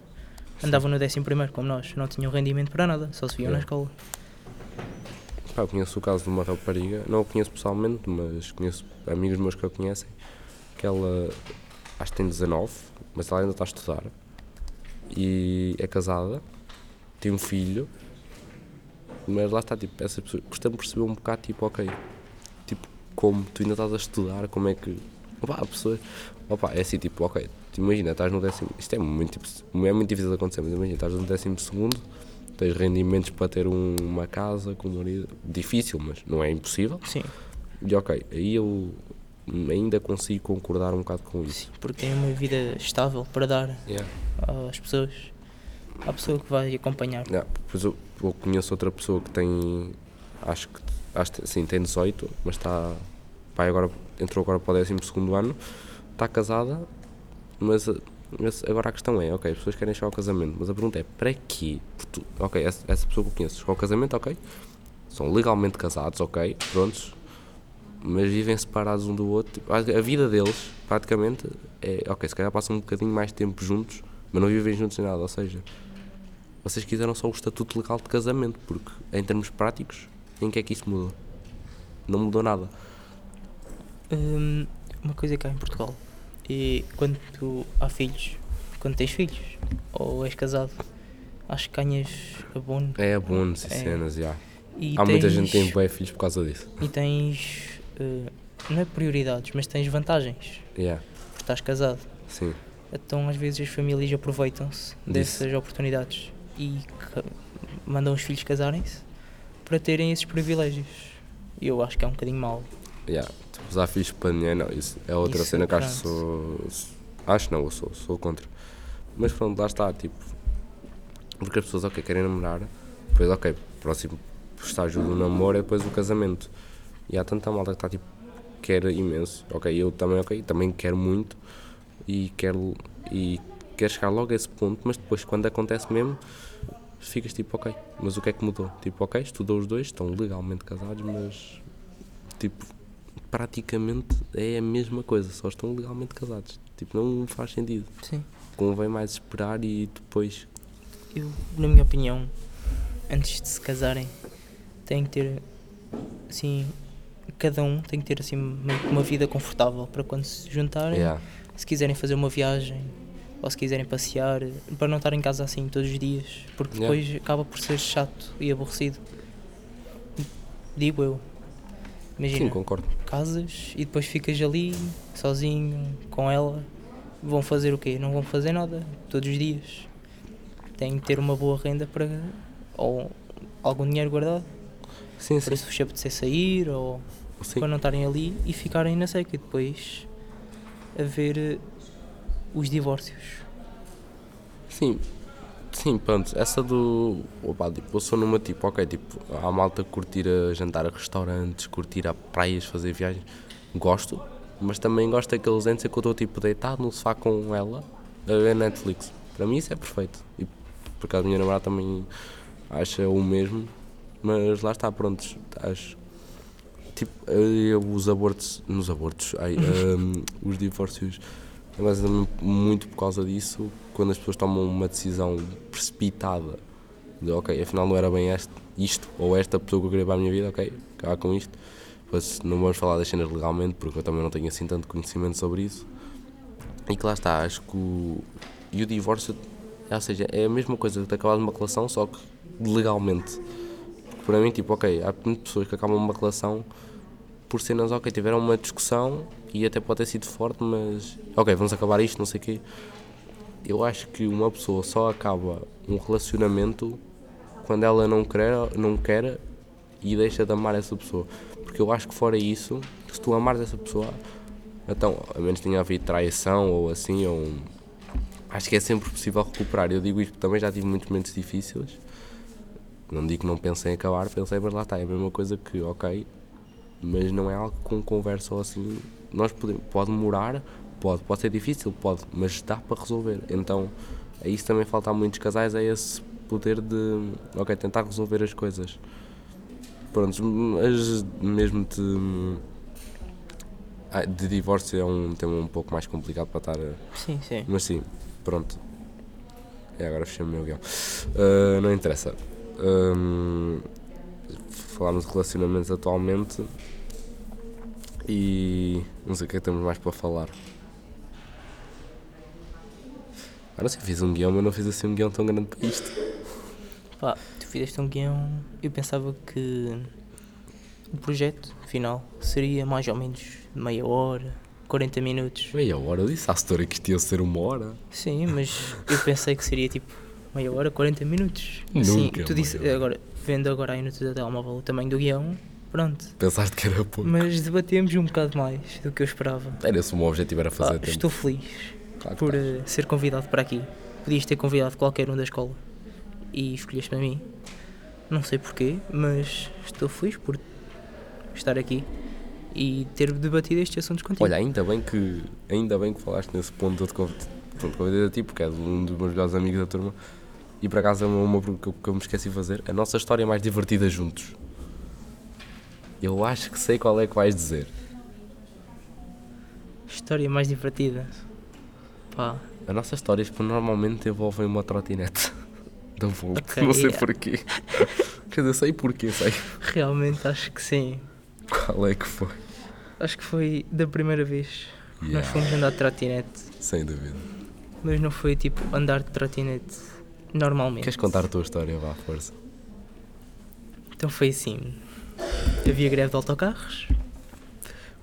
Andavam no 11 primeiro, como nós. Não tinham rendimento para nada, só se viam na Yeah. escola. Pá, eu conheço o caso de uma rapariga, não a conheço pessoalmente, mas conheço amigos meus que a conhecem, que ela acho que tem 19, mas ela ainda está a estudar e é casada, tem um filho, mas lá está, tipo, essa pessoa custa-me perceber um bocado, tipo, ok, como tu ainda estás a estudar, como é que. Opa, a pessoa. Opa, é assim, tipo, ok, imagina, estás no décimo. Isto é muito, é muito difícil de acontecer, mas imagina, estás no décimo segundo, tens rendimentos para ter um- uma casa com marido. Difícil, mas não é impossível. Sim, E ok, aí eu ainda consigo concordar um bocado com isso. sim, porque têm uma vida estável para dar Yeah. às pessoas. À pessoa que vai acompanhar. Yeah, depois eu, eu conheço outra pessoa que tem. Acho que. Acho sim, tem 18, mas está. Pai agora entrou agora para o 12 ano, está casada, mas, mas agora a questão é, ok, as pessoas querem chegar ao casamento, mas a pergunta é para quê? Tu- ok, essa, essa pessoa que eu conheço chegou ao casamento, ok, são legalmente casados, ok, prontos, mas vivem separados um do outro. Tipo, a, a vida deles, praticamente, é, ok, se calhar passam um bocadinho mais tempo juntos, mas não vivem juntos nem nada, ou seja, vocês quiseram só o estatuto legal de casamento, porque em termos práticos, em que é que isso mudou? Não mudou nada. Hum, uma coisa cá em Portugal e quando tu há filhos, quando tens filhos ou és casado, acho que ganhas abono É abonos e É. cenas, já. e Há muita tens- gente que tem bué filhos por causa disso. e tens eh, não é prioridades, mas tens vantagens Yeah, porque estás casado. sim. Então às vezes as famílias aproveitam-se dessas oportunidades e mandam os filhos casarem-se para terem esses privilégios. E eu acho que é um bocadinho mau. Yeah. Tipo, usar filhos para dinheiro, não, isso é outra Isso, cena que acho que sou. Acho não, eu sou, sou contra. Mas pronto, lá está, tipo. Porque as pessoas, ok, querem namorar, depois, ok, próximo estágio do namoro é depois o casamento. E há tanta malta que está tipo, quer imenso, ok, eu também, ok, também quero muito e quero, e quero chegar logo a esse ponto, mas depois quando acontece mesmo, ficas tipo, ok, mas o que é que mudou? Tipo, ok, estudou os dois, estão legalmente casados, mas tipo, praticamente é a mesma coisa, só estão legalmente casados. Tipo, não faz sentido. Sim. Convém mais esperar e depois. Eu, na minha opinião, antes de se casarem, têm que ter assim, cada um tem que ter assim uma, uma vida confortável para quando se juntarem, Yeah. se quiserem fazer uma viagem ou se quiserem passear, para não estar em casa assim todos os dias, porque Yeah. depois acaba por ser chato e aborrecido. Digo eu. Imagina, Sim, concordo. casas e depois ficas ali sozinho com ela. Vão fazer o quê? Não vão fazer nada todos os dias. Têm que ter uma boa renda para. ou algum dinheiro guardado Sim, sim. para se vos apetecer sair ou sim. para não estarem ali e ficarem na seca e depois haver eh, os divórcios. Sim, sim, pronto, essa do. Opa, tipo, eu sou numa tipo, ok, tipo, há malta curtir a jantar a restaurantes, curtir a praias, fazer viagens. Gosto, mas também gosto daqueles entes em que eu estou tipo deitado no sofá com ela a ver Netflix. Para mim isso é perfeito. E por acaso a minha namorada também acha o mesmo, mas lá está, pronto, acho. Tipo, eu, os abortos, nos abortos, ai, hum, os divórcios, é mais muito por causa disso, quando as pessoas tomam uma decisão precipitada de ok, afinal não era bem este, isto ou esta pessoa que eu queria para a minha vida, ok, acabar com isto. Pois não vamos falar das cenas legalmente, porque eu também não tenho assim tanto conhecimento sobre isso. E que lá está, acho que o, e o divórcio, ou seja, é a mesma coisa que ter acabado uma relação, só que legalmente. Porque para mim, tipo, ok, há muitas pessoas que acabam uma relação por cenas, ok, tiveram uma discussão e até pode ter sido forte, mas ok, vamos acabar isto, não sei o quê. Eu acho que uma pessoa só acaba um relacionamento quando ela não quer, não quer e deixa de amar essa pessoa. Porque eu acho que fora isso, se tu amares essa pessoa, então, a menos tenha havido traição ou assim, ou acho que é sempre possível recuperar. Eu digo isto porque também já tive muitos momentos difíceis Não digo que não pensei em acabar, pensei, mas lá está, é a mesma coisa que, ok, mas não é algo com conversa ou assim. Nós podemos, pode demorar, pode, pode ser difícil, pode, mas dá para resolver. Então, é isso também falta a muitos casais, é esse poder de, ok, tentar resolver as coisas. Pronto, mas mesmo de, ah, de divórcio é um tema um pouco mais complicado para estar. Sim, sim. Mas sim, pronto. É, agora fechei o meu guião. Ah, não interessa. Ahm, falámos de relacionamentos atualmente e não sei o que é que temos mais para falar. Ah, não sei, fiz um guião, mas não fiz assim um guião tão grande para isto. Pá, tu fizeste um guião. Eu pensava que o projeto final seria mais ou menos meia hora, 40 minutos. Meia hora, eu disse à história que isto ia ser uma hora. Sim, mas eu pensei que seria tipo meia hora, 40 minutos. Nunca tu disse, hora. agora, vendo agora aí no teu telemóvel o tamanho do guião, pronto. Pensaste que era pouco. Mas debatemos um bocado mais do que eu esperava. Era esse o meu objetivo, era fazer tempo. estou feliz Claro por eh, ser convidado para aqui. Podias ter convidado qualquer um da escola e escolheste a mim. Não sei porquê, mas estou feliz por estar aqui e ter debatido estes assuntos contigo. Olha, ainda bem que ainda bem que falaste nesse ponto de conv- pronto, convidei a ti, porque é de um dos meus melhores amigos da turma. E por acaso é uma, uma pergunta que eu, que eu me esqueci de fazer. A nossa história mais divertida juntos. Eu acho que sei qual é que vais dizer. História mais divertida. Pá, A nossa história tipo, normalmente envolvem uma trotinete da Volt. Ok, Não sei yeah. porquê. Quer dizer, sei porquê, sei. realmente acho que sim. Qual é que foi? Acho que foi da primeira vez que nós Yeah, fomos andar de trotinete. sem dúvida. Mas não foi tipo andar de trotinete normalmente. Queres contar a tua história? Vá, força. Então foi assim. Havia greve de autocarros.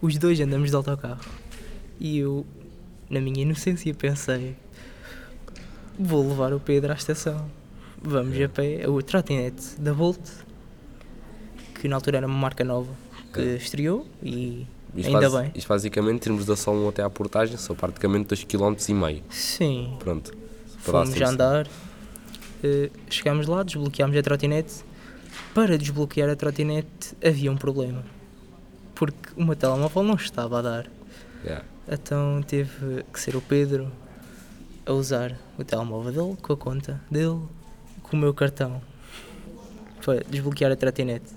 Os dois andamos de autocarro. E eu, na minha inocência, pensei: vou levar o Pedro à estação. Vamos a pé. A trotinete da Volt, que na altura era uma marca nova, que estreou e Isto, ainda basi- bem. isto basicamente, irmos da Sol 1 até à portagem, são praticamente 2,5 km. Sim, Pronto. fomos a andar. eh, chegámos lá, desbloqueámos a trotinete. Para desbloquear a trotinete havia um problema. Porque o meu telemóvel não estava a dar. Yeah. Então teve que ser o Pedro a usar o telemóvel dele, com a conta dele, com o meu cartão, para desbloquear a trotinete.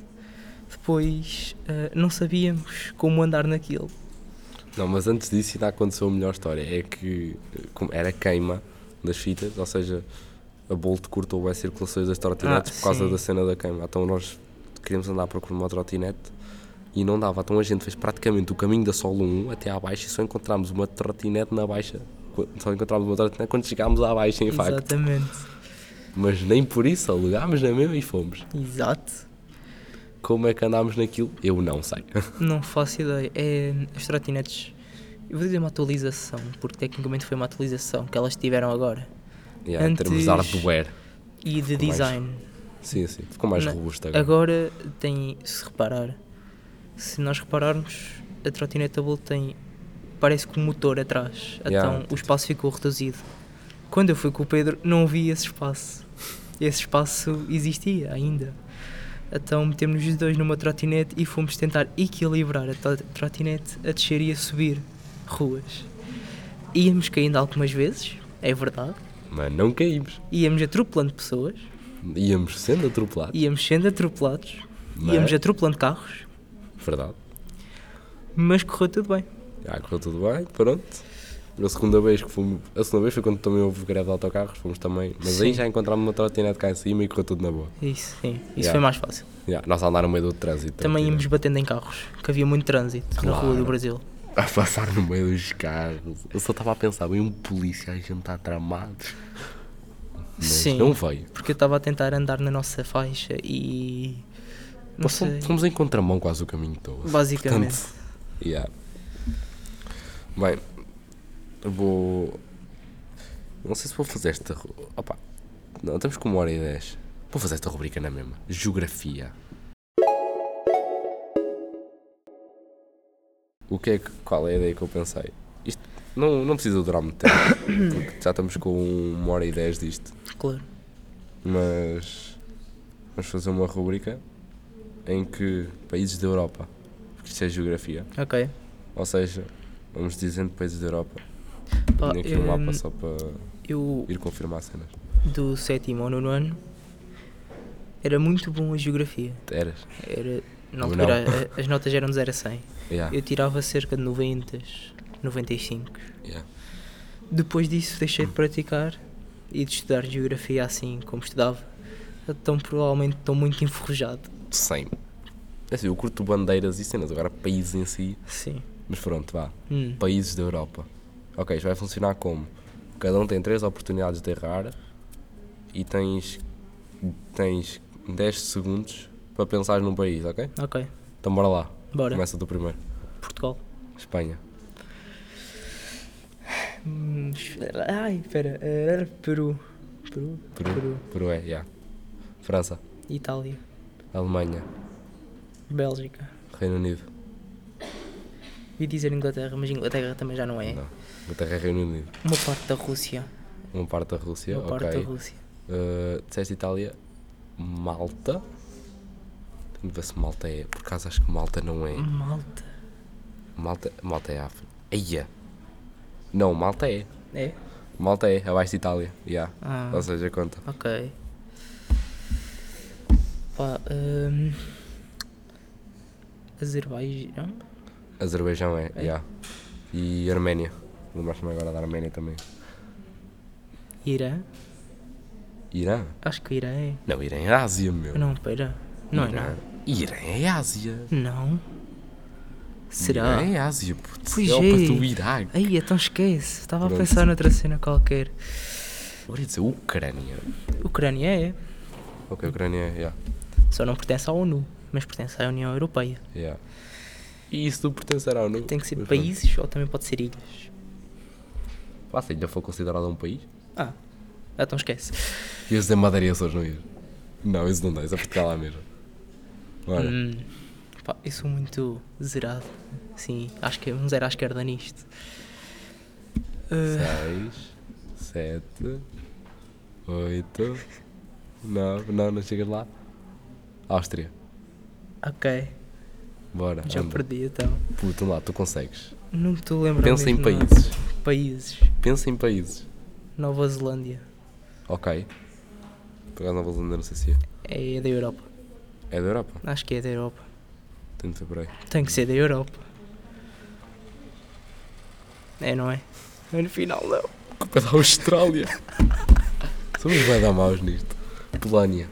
Depois eh, não sabíamos como andar naquilo. Não, mas antes disso ainda aconteceu a melhor história. É que eh, era queima das fitas, ou seja, a Bolt cortou as circulações das trotinetes Ah, por causa sim. da cena da queima. Então nós queríamos andar para uma trotinete e não dava. Então a gente fez praticamente o caminho da Solo 1 até à baixa e só encontramos uma trotinete na baixa. Só encontramos uma trotinete quando chegámos à baixa, em facto. Exatamente. Mas nem por isso, alugámos na mesma e fomos. Exato. Como é que andámos naquilo? Eu não sei. Não faço ideia. É as trotinetes. Eu vou dizer uma atualização, porque tecnicamente foi uma atualização que elas tiveram agora. Yeah, Em termos de Antes- hardware. E de Ficou mais- design. Sim, sim. Ficou mais Na- robusto agora. Agora tem, se reparar, se nós repararmos, a Bolt tem, parece que um motor atrás, Yeah. então o espaço ficou reduzido. Quando eu fui com o Pedro, não vi esse espaço. Esse espaço existia ainda. Então metemos os dois numa trotinete e fomos tentar equilibrar a tro- trotinete a descer e a subir ruas. Íamos caindo algumas vezes, é verdade. Mas não caímos. Íamos atropelando pessoas, Íamos sendo atropelados. íamos sendo atropelados, Mas- íamos atropelando carros. Verdade. Mas correu tudo bem. Já correu tudo bem, pronto. A segunda vez que fomos. A segunda vez foi quando também houve greve de autocarros, fomos também. Mas aí Sim. já encontramos uma trotinete cá em cima e correu tudo na boa. Isso, sim. Isso Yeah. foi mais fácil. Já, nós andar no meio do trânsito. Também íamos batendo em carros, que havia muito trânsito na rua Claro. do Brasil. A passar no meio dos carros. Eu só estava a pensar, bem um polícia, a gente está tramados. Mas Sim. não veio. Porque eu estava a tentar andar na nossa faixa e. Não Nós sei. fomos, em contramão quase o caminho todo. Basicamente. Portanto, yeah. Bem, vou. Não sei se vou fazer esta. Opa, não, estamos com uma hora e dez. Vou fazer esta rubrica na mesma. Geografia. O que é que, qual é a ideia que eu pensei? Isto não, não precisa durar muito tempo, porque já estamos com uma hora e dez disto. Claro. Mas vamos fazer uma rubrica em que países da Europa, porque isto é geografia, Ok. ou seja, vamos dizendo países da Europa. Pá, Tenho aqui um hum, mapa só para eu, ir confirmar cenas. do sétimo ao nono ano, era muito bom a geografia. Eras? Era, Eu altura, a- as notas eram de 0 a 100. Yeah. Eu tirava cerca de 90, 95. yeah. Depois disso deixei de praticar e de estudar geografia assim como estudava. Então provavelmente estou muito enferrujado. 100. É assim, eu curto bandeiras e cenas, agora países em si. Sim. Mas pronto, vá. Hum. Países da Europa. Ok, isto vai funcionar como? Cada um tem 3 oportunidades de errar e tens, tens 10 segundos para pensar num país, ok? Ok. Então bora lá. Bora. Começa do primeiro. Portugal. Espanha. Hum, ai, espera. Era Peru. Peru. Peru. Peru. Peru é, yeah. França. Itália. Alemanha. Bélgica. Reino Unido. Vi dizer Inglaterra, mas Inglaterra também já não é. Não. Inglaterra é Reino Unido. Uma parte da Rússia. Uma parte da Rússia, Uma parte ok. da Rússia. Uh, disseste Itália. Malta. Tenho de ver se Malta é. Por acaso acho que Malta não é. Malta. Malta, Malta é África. Eia! Não, Malta é. É? Malta é, abaixo de Itália. Yeah. Ah, Ou seja, conta. ok. Pá, hum, Azerbaijão? Azerbaijão é, É? yeah. E Arménia. Lembraste-me agora da Arménia também. Irã? Irã? Acho que Irã é. Não, Irã é Ásia, meu. Não, pera. Não é Irã. não. Irã é Ásia. Não. Será? Irã é Ásia. Pois é ao é. pé do Iraque. Aí, então esquece. Estava a pensar noutra cena qualquer. Agora ia dizer Ucrânia. Ucrânia é. Ok, Ucrânia é, yeah. Só não pertence à ONU, mas pertence à União Europeia. yeah. E isso do pertencer à ONU? Tem que ser Mas pronto. países ou também pode ser ilhas. Pá, se a ilha for considerada um país? Ah, então esquece. Ia dizer Madeira e Açores, não ia? Não, isso não dá, isso é Portugal lá mesmo. Olha, Hum, pá, eu sou muito zerado. Sim, acho que é um zero à esquerda nisto. Ah, 6, 7, 8, 9, não, não chegas lá. Áustria, ok, bora. já anda. perdi então. Puta lá, tu consegues. Não me estou a lembrar. Pensa em mesmo nada. países. Países. Pensa em países. Nova Zelândia. Ok. Por acaso Nova Zelândia não sei se é. É da Europa. É da Europa? Acho que é da Europa. Ver por aí. Tem que ser da Europa. É, não é? Mas no final não. Culpa da Austrália. Somos bem da maus nisto. Polónia.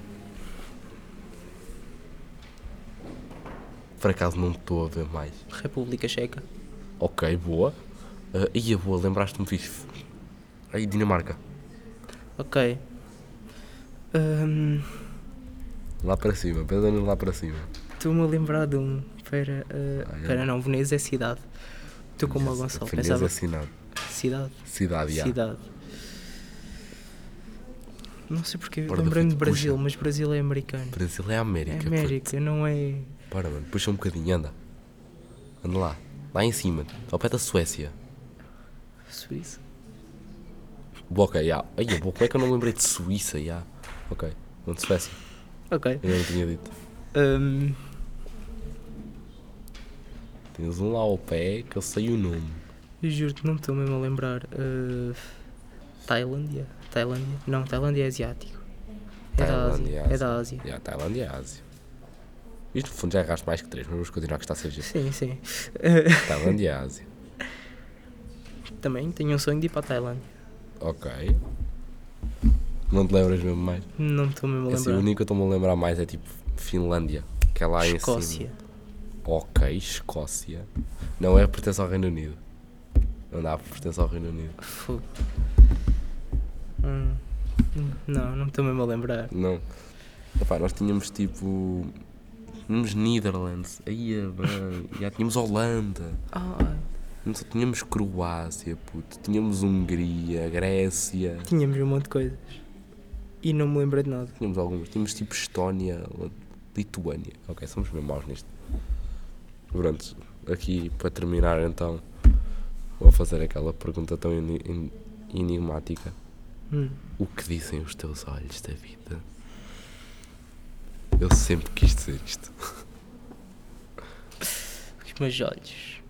Por acaso não estou a ver mais. República Checa. Ok, boa. Uh, ia boa, lembraste-me fixe. Aí, Dinamarca. Ok. Hum, Lá para cima, pensa-nos lá para cima. Estou-me a lembrar de um. Espera, uh, Ah, é. espera não, Veneza é cidade. Estou como o Gonçalo. Veneza Pensava. assinado. Cidade. Cidade, já. Cidade. Não sei porque lembrei-me de Brasil, puxa. mas Brasil é americano. Brasil é América. É puto. América, não é. Bora, mano, puxa um bocadinho, anda. Anda lá. Lá em cima, ao pé da Suécia. Suíça. Ok, já. Ai, boa, como é que eu não lembrei de Suíça, já? Ok, onde Suécia. Ok. Eu não tinha dito. Hum, Tens um lá ao pé que eu sei o nome. eu juro-te, não me estou mesmo a lembrar. Uh, Tailândia? Tailândia? Não, Tailândia é asiático. É da Tailândia, Ásia. É da Ásia. Já, Tailândia é Ásia. Isto no fundo já erraste mais que três, mas vamos continuar que está a ser giro. Sim, sim. Uh, Tailândia é Ásia. também tenho um sonho de ir para a Tailândia. Ok. Não te lembras mesmo mais? Não estou mesmo a Assim, o lembrar. único que eu estou-me a lembrar mais é tipo Finlândia, que é lá em Escócia. cima. Ok, Escócia. Não é pertence ao Reino Unido. Não dá pertence ao Reino Unido. Fogo. Hum, não, não estou mesmo a lembrar. Não. Epá, nós tínhamos tipo. Tínhamos Netherlands, aí é bem. Já tínhamos Holanda, Ah, só tínhamos Croácia, puto. Tínhamos Hungria, Grécia. tínhamos um monte de coisas. E não me lembrei de nada. Tínhamos algumas. Tínhamos tipo Estónia, Lituânia. Ok, somos bem maus nisto. Pronto, aqui para terminar então, vou fazer aquela pergunta tão eni- en- enigmática. Hum. O que dizem os teus olhos da vida? Eu sempre quis dizer isto. Os meus olhos.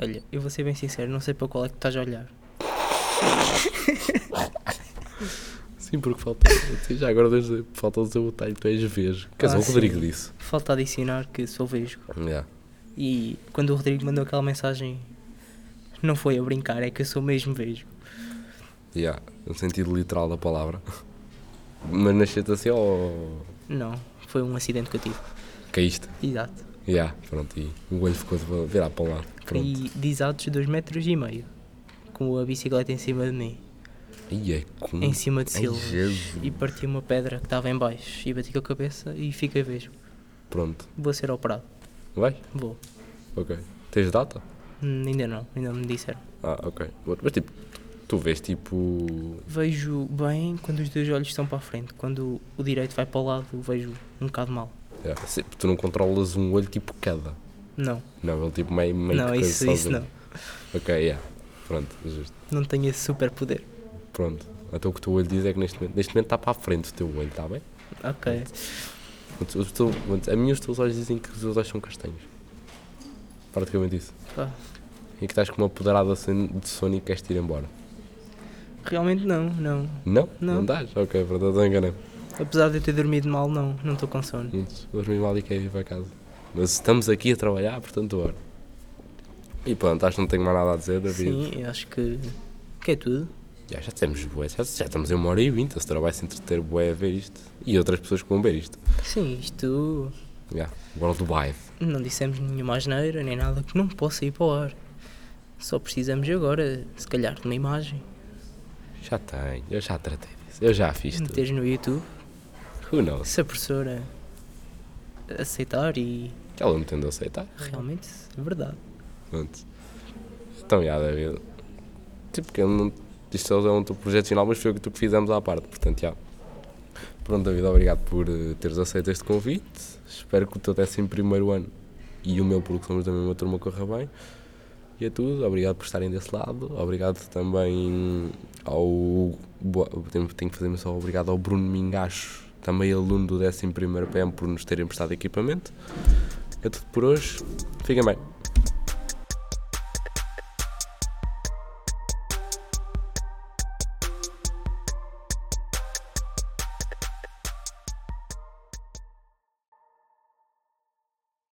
Olha, eu vou ser bem sincero, não sei para qual é que estás a olhar. Sim, porque falta. Já agora falta dizer o detalhe, tu és vejo. Quer dizer, Ah, o Rodrigo sim. disse. Falta adicionar que sou vesgo. Yeah. E quando o Rodrigo mandou aquela mensagem, não foi a brincar, é que eu sou mesmo vesgo. Yeah. No sentido literal da palavra. Mas nasceste assim ou. Não, foi um acidente que eu tive. Caíste? Exato. Yeah. Pronto, e o olho ficou de virar para o lado. Pronto. Caí de exatos 2 metros e meio. Com a bicicleta em cima de mim. Ih, é com... Em cima de. Jesus. E parti uma pedra que estava em baixo. E bati com a cabeça e fiquei vesgo. Pronto. Vou ser operado. Vai? Vou. Ok. Tens data? Hum, ainda não, ainda não me disseram. Ah, ok. Mas tipo, tu vês tipo. Vejo bem quando os dois olhos estão para a frente. Quando o direito vai para o lado, vejo um bocado mal. Se- Tu não controlas um olho tipo cada. Não, Não, ele tipo meio. meio não, isso, isso sozinho. não. Ok, yeah. Pronto, justo. Não tenho esse super poder. Pronto. Então o que o teu olho diz é que neste momento, neste momento está para a frente o teu olho, está bem? Ok. Os teu- a mim os teus olhos dizem que os teus olhos são castanhos. Praticamente isso. Pá, E que estás com uma poderada de sono e queres-te ir embora. Realmente não, não. Não? Não. Não dás? Ok, pronto, estou enganado. Apesar de eu ter dormido mal, não. Não estou com sono. Dormi mal e quero ir para casa. Mas estamos aqui a trabalhar, portanto, bora. E pronto, acho que não tenho mais nada a dizer, David. Sim, acho que, que é tudo. Já, já temos bué, já, já estamos em uma hora e vinte, a senhora vai se entreter bué a ver isto. E outras pessoas que vão ver isto. Sim, isto Já, worldwide. não dissemos nenhuma asneira nem nada que não possa ir para o ar. Só precisamos agora, se calhar, de uma imagem. Já tenho, eu já tratei disso. Eu já fiz tudo. Meteres no YouTube. Who knows? Se a professora aceitar e Ela não tende a aceitar. realmente é verdade. Pronto. Então, já, David. Tipo, que eu não. Isto é um teu projeto final, mas foi o que tu fizemos à parte, portanto, já. Pronto, David, obrigado por eh, teres aceito este convite. Espero que o teu décimo primeiro ano e o meu, porque somos da mesma turma, corra bem. E é tudo. Obrigado por estarem desse lado. Obrigado também ao. Tenho, tenho que fazer só obrigado ao Bruno Mingacho, também aluno do 11 PM, por nos terem prestado equipamento. É tudo por hoje. Fiquem bem.